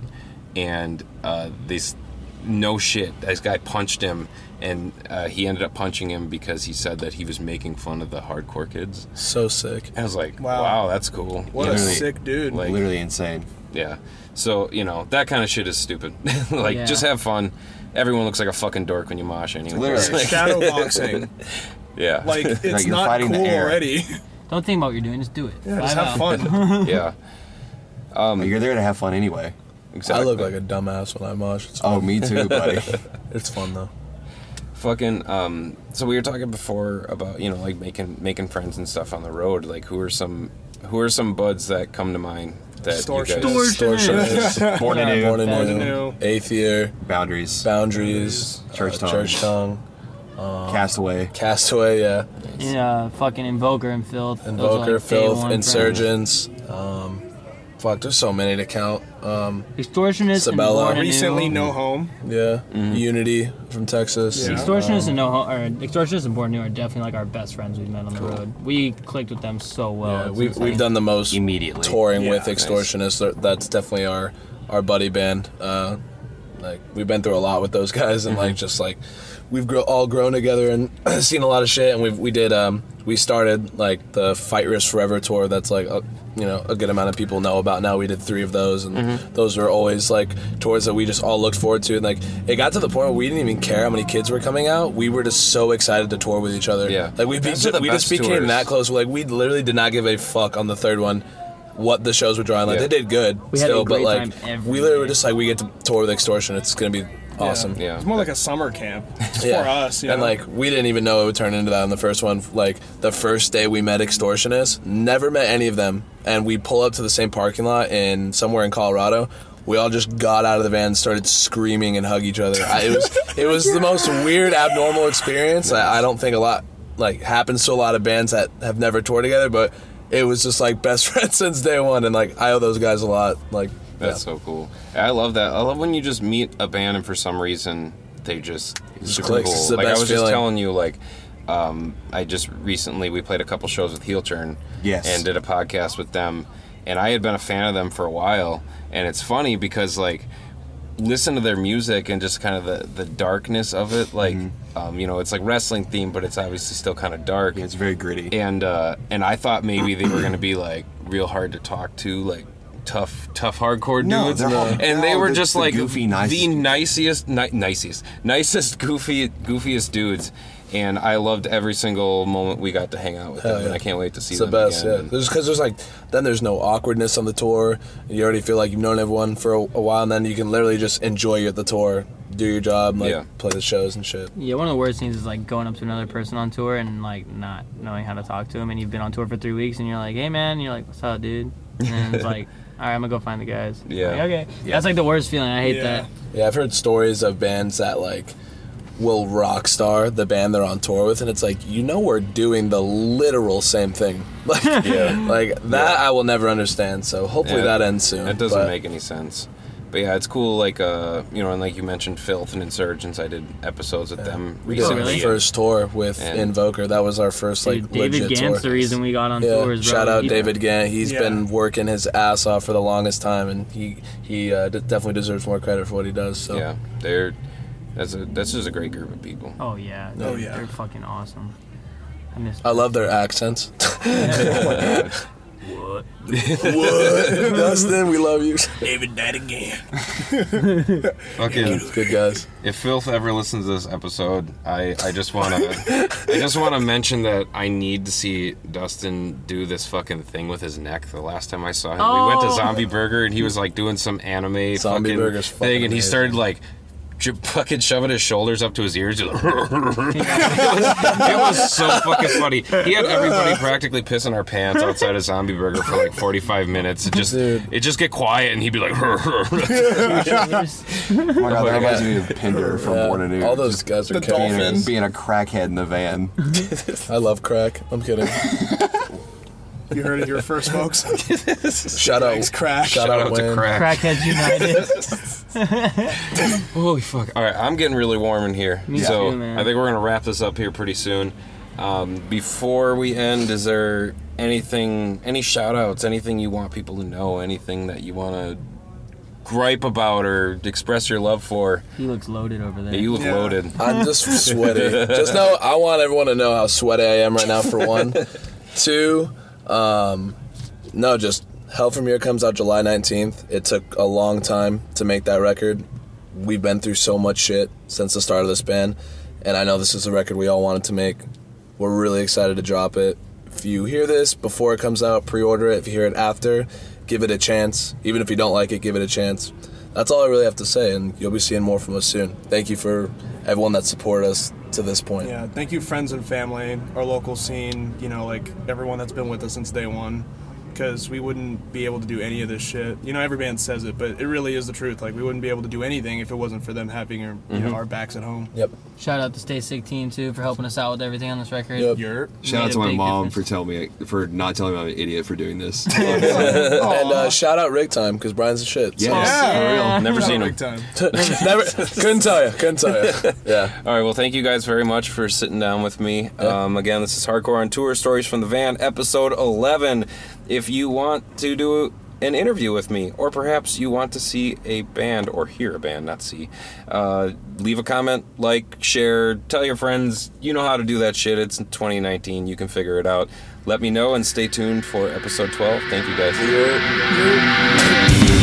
Speaker 1: and uh, this no shit, this guy punched him, and uh, he ended up punching him because he said that he was making fun of the hardcore kids.
Speaker 3: So sick.
Speaker 1: I was like,
Speaker 2: Wow.
Speaker 1: "Wow, that's cool."
Speaker 2: What
Speaker 1: You
Speaker 2: a sick dude.
Speaker 1: Like-
Speaker 4: Literally insane.
Speaker 1: yeah. So, you know, that kind of shit is stupid. like,
Speaker 5: Yeah.
Speaker 1: just have fun. Everyone looks like a fucking dork when you mosh anyway.
Speaker 4: Literally.
Speaker 1: Like,
Speaker 2: Shadow boxing.
Speaker 1: yeah.
Speaker 2: Like it's
Speaker 4: you're
Speaker 2: not
Speaker 4: fighting the
Speaker 2: cool
Speaker 4: air.
Speaker 2: already.
Speaker 5: Don't think about what you're doing. Just do it.
Speaker 2: Yeah, just have
Speaker 5: out.
Speaker 2: fun.
Speaker 1: yeah.
Speaker 4: But you're there to have fun anyway.
Speaker 1: Exactly.
Speaker 3: I look like a dumbass when I mosh. It's
Speaker 4: Oh, me too, buddy.
Speaker 3: It's fun though.
Speaker 1: fucking um so we were talking before about, you know, like making making friends and stuff on the road. Like who are some who are some buds that come to mind that you guys
Speaker 2: Extortionist.
Speaker 3: Extortionist.
Speaker 4: Born anew.
Speaker 3: Born
Speaker 5: Born
Speaker 3: anew.
Speaker 2: anew.
Speaker 3: Eighth year.
Speaker 4: Boundaries.
Speaker 3: Boundaries.
Speaker 4: Church
Speaker 3: uh,
Speaker 4: tongue.
Speaker 3: Church Tongue.
Speaker 4: Castaway.
Speaker 3: Castaway. Yeah.
Speaker 5: Yeah, fucking Invoker and Filth.
Speaker 3: Invoker,
Speaker 5: like,
Speaker 3: Filth, Insurgents. Um, fuck, there's so many to count. Um,
Speaker 5: friends. Extortionist and Born Anew.
Speaker 2: Recently, no home.
Speaker 3: yeah. Unity from Texas.
Speaker 2: Yeah.
Speaker 5: Extortionist and no Ho- or Extortionist and Born Anew are definitely like our best friends we've met on the road. We clicked with them so well.
Speaker 3: Yeah, we've,
Speaker 5: insane.
Speaker 3: we've done the most
Speaker 4: Immediately.
Speaker 3: touring
Speaker 2: Yeah,
Speaker 3: with
Speaker 2: nice.
Speaker 3: Extortionists. That's definitely our our buddy band. Uh, like we've been through a lot with those guys, and like just like we've gro- all grown together and seen a lot of shit. And we we did um we started like the Fight Risk Forever tour. That's like a, you know a good amount of people know about now. We did three of those, and those were always like tours that we just all looked forward to. And like it got to the point where we didn't even care how many kids were coming out. We were just so excited to tour with each other.
Speaker 1: Yeah.
Speaker 3: like we be,
Speaker 1: Those
Speaker 3: we just became
Speaker 1: tours.
Speaker 3: that close. Like we literally did not give a fuck on the third one what the shows were drawing. Like
Speaker 1: Yeah.
Speaker 3: they did good
Speaker 5: We had a
Speaker 3: still, but
Speaker 5: great
Speaker 3: like
Speaker 5: time every
Speaker 3: we literally were just like we get to tour with Extortion. It's gonna be awesome.
Speaker 1: Yeah.
Speaker 2: It's more like a summer camp It's
Speaker 3: Yeah.
Speaker 2: for us. You
Speaker 3: and
Speaker 2: know?
Speaker 3: like we didn't even know it would turn into that on the first one. Like the first day we met extortionists, never met any of them, and we pull up to the same parking lot in somewhere in Colorado. We all just got out of the van, and started screaming and hug each other. I, it was it was the most weird, abnormal experience. I, I don't think a lot like happens to a lot of bands that have never toured together, but it was just like best friends since day one, and like I owe those guys a lot. Like
Speaker 1: That's
Speaker 3: yeah.
Speaker 1: so cool. I love that. I love when you just meet a band and for some reason they just super
Speaker 3: clicks.
Speaker 1: cool.
Speaker 3: It's the
Speaker 1: like I was
Speaker 3: feeling.
Speaker 1: just telling you, like um, I just recently we played a couple shows with Heel Turn,
Speaker 4: Yes.
Speaker 1: and did a podcast with them, and I had been a fan of them for a while, and it's funny because like listen to their music and just kind of the the darkness of it, like
Speaker 3: Mm-hmm.
Speaker 1: um, you know it's like wrestling theme, but it's obviously still kind of dark.
Speaker 4: Yeah, it's very gritty.
Speaker 1: and uh, and I thought maybe they were gonna be like real hard to talk to, like tough, tough hardcore
Speaker 4: No,
Speaker 1: dudes,
Speaker 4: they're all-
Speaker 1: and
Speaker 4: they're
Speaker 1: they were
Speaker 4: the-
Speaker 1: just
Speaker 4: the
Speaker 1: like
Speaker 4: goofy, nicest
Speaker 1: the nicest, ni- nicest, nicest, goofy, goofiest dudes. And I loved every single moment we got to hang out with
Speaker 3: Hell
Speaker 1: them, and. I can't wait to see
Speaker 3: It's the
Speaker 1: them
Speaker 3: best,
Speaker 1: again.
Speaker 3: yeah. Because there's like then there's no awkwardness on the tour. You already feel like you've known everyone for a, a while, and then you can literally just enjoy the tour, do your job, like
Speaker 1: Yeah.
Speaker 3: play the shows and shit.
Speaker 5: Yeah, one of the worst things is like going up to another person on tour and like not knowing how to talk to them, and you've been on tour for three weeks, and you're like, "Hey, man," and you're like, "What's up, dude?" And then it's like, "All right, I'm gonna go find the guys."
Speaker 1: Yeah.
Speaker 5: Like, okay. That's like the worst feeling. I hate
Speaker 2: Yeah.
Speaker 5: that.
Speaker 3: Yeah, I've heard stories of bands that like will rock star the band they're on tour with, and it's like you know we're doing the literal same thing. Like,
Speaker 1: Yeah.
Speaker 3: like that I will never understand. So hopefully
Speaker 1: Yeah,
Speaker 3: that ends soon.
Speaker 1: That doesn't
Speaker 3: but-
Speaker 1: make any sense. But yeah, it's cool. Like uh, you know, and like you mentioned, Filth and Insurgents. I did episodes with them
Speaker 3: We did
Speaker 1: recently.
Speaker 5: really?
Speaker 3: the first tour with
Speaker 1: And-
Speaker 3: Invoker. That was our first like
Speaker 5: Dude, David
Speaker 3: legit
Speaker 5: Gant's
Speaker 3: tour.
Speaker 5: the reason we got on
Speaker 3: Yeah,
Speaker 5: tours, bro.
Speaker 3: shout out
Speaker 5: He-
Speaker 3: David Gant. He's
Speaker 2: Yeah.
Speaker 3: been working his ass off for the longest time, and he he uh, d- definitely deserves more credit for what he does. So
Speaker 1: Yeah, they're that's a that's just a great group of people.
Speaker 5: Oh yeah.
Speaker 2: Oh, yeah.
Speaker 5: They're fucking awesome. I miss.
Speaker 3: I love their accents.
Speaker 5: What?
Speaker 3: what, Dustin? We love you.
Speaker 2: David that again.
Speaker 1: Fucking
Speaker 3: Good guys.
Speaker 1: if Filth ever listens to this episode, I, I just wanna I just wanna mention that I need to see Dustin do this fucking thing with his neck. The last time I saw him, we went to
Speaker 5: Oh.
Speaker 1: Zombie Burger and he was like doing some anime
Speaker 3: Zombie
Speaker 1: fucking
Speaker 3: Burger's fucking
Speaker 1: thing, and he
Speaker 3: amazing.
Speaker 1: started like. J- Fucking shoving his shoulders up to his ears. Like, it, was, it was so fucking funny. He had everybody practically pissing our pants outside of Zombie Burger for like 45 minutes. It just
Speaker 3: Dude.
Speaker 1: it just get quiet and he'd be like,
Speaker 4: Oh my god, that reminds me of Pinder from
Speaker 3: Yeah,
Speaker 4: Born Anew.
Speaker 3: all those guys are
Speaker 2: The
Speaker 3: kicking
Speaker 4: being a crackhead in the van.
Speaker 3: I love crack. I'm kidding.
Speaker 2: You heard it here first, folks.
Speaker 3: Shout out,
Speaker 2: Thanks, Crack.
Speaker 3: Shout,
Speaker 1: shout
Speaker 3: out,
Speaker 1: out to
Speaker 3: Wayne.
Speaker 1: Crack.
Speaker 5: Crackheads United.
Speaker 1: Holy fuck! All right, I'm getting really warm in here,
Speaker 5: Me
Speaker 1: so
Speaker 5: too, man.
Speaker 1: I think we're gonna wrap this up here pretty soon. Um, before we end, is there anything, any shout outs, anything you want people to know, anything that you want to gripe about or express your love for?
Speaker 5: He looks loaded over there.
Speaker 1: You look
Speaker 2: Yeah.
Speaker 1: loaded.
Speaker 3: I'm just sweaty. Just know I want everyone to know how sweaty I am right now. For one, two, um, no, just Hell from Here comes out July 19th. It took a long time to make that record. We've been through so much shit since the start of this band, and I know this is a record we all wanted to make. We're really excited to drop it. If you hear this before it comes out, pre-order it. If you hear it after, give it a chance. Even if you don't like it, give it a chance. That's all I really have to say, and you'll be seeing more from us soon. Thank you for everyone that supported us to this point.
Speaker 2: Yeah, thank you, friends and family, our local scene, you know, like everyone that's been with us since day one. Because we wouldn't be able to do any of this shit. You know, every band says it, but it really is the truth. Like, we wouldn't be able to do anything if it wasn't for them having our, you know, our backs at home.
Speaker 3: Yep.
Speaker 5: Shout out to Stay Sick Team too for helping us out with everything on this record.
Speaker 3: Yep.
Speaker 2: You're.
Speaker 4: Shout
Speaker 5: Made
Speaker 4: out
Speaker 5: a
Speaker 4: to my
Speaker 5: big
Speaker 4: mom
Speaker 5: difference.
Speaker 4: for telling me for not telling me I'm an idiot for doing this.
Speaker 3: And uh, shout out Rig Time because Brian's the shit. so-
Speaker 4: Yes,
Speaker 2: Yeah.
Speaker 4: for real.
Speaker 1: Never
Speaker 2: Not
Speaker 1: seen
Speaker 2: big
Speaker 1: him.
Speaker 2: time.
Speaker 3: Never couldn't tell you. Couldn't tell you. Yeah.
Speaker 1: All right, well, thank you guys very much for sitting down with me.
Speaker 3: Yeah.
Speaker 1: Um, again, this is Hardcore on Tour Stories from the Van, episode 11. If you want to do an interview with me, or perhaps you want to see a band or hear a band, not see, uh, leave a comment, like, share, tell your friends. You know how to do that shit. It's 2019. You can figure it out. Let me know and stay tuned for episode 12. Thank you guys.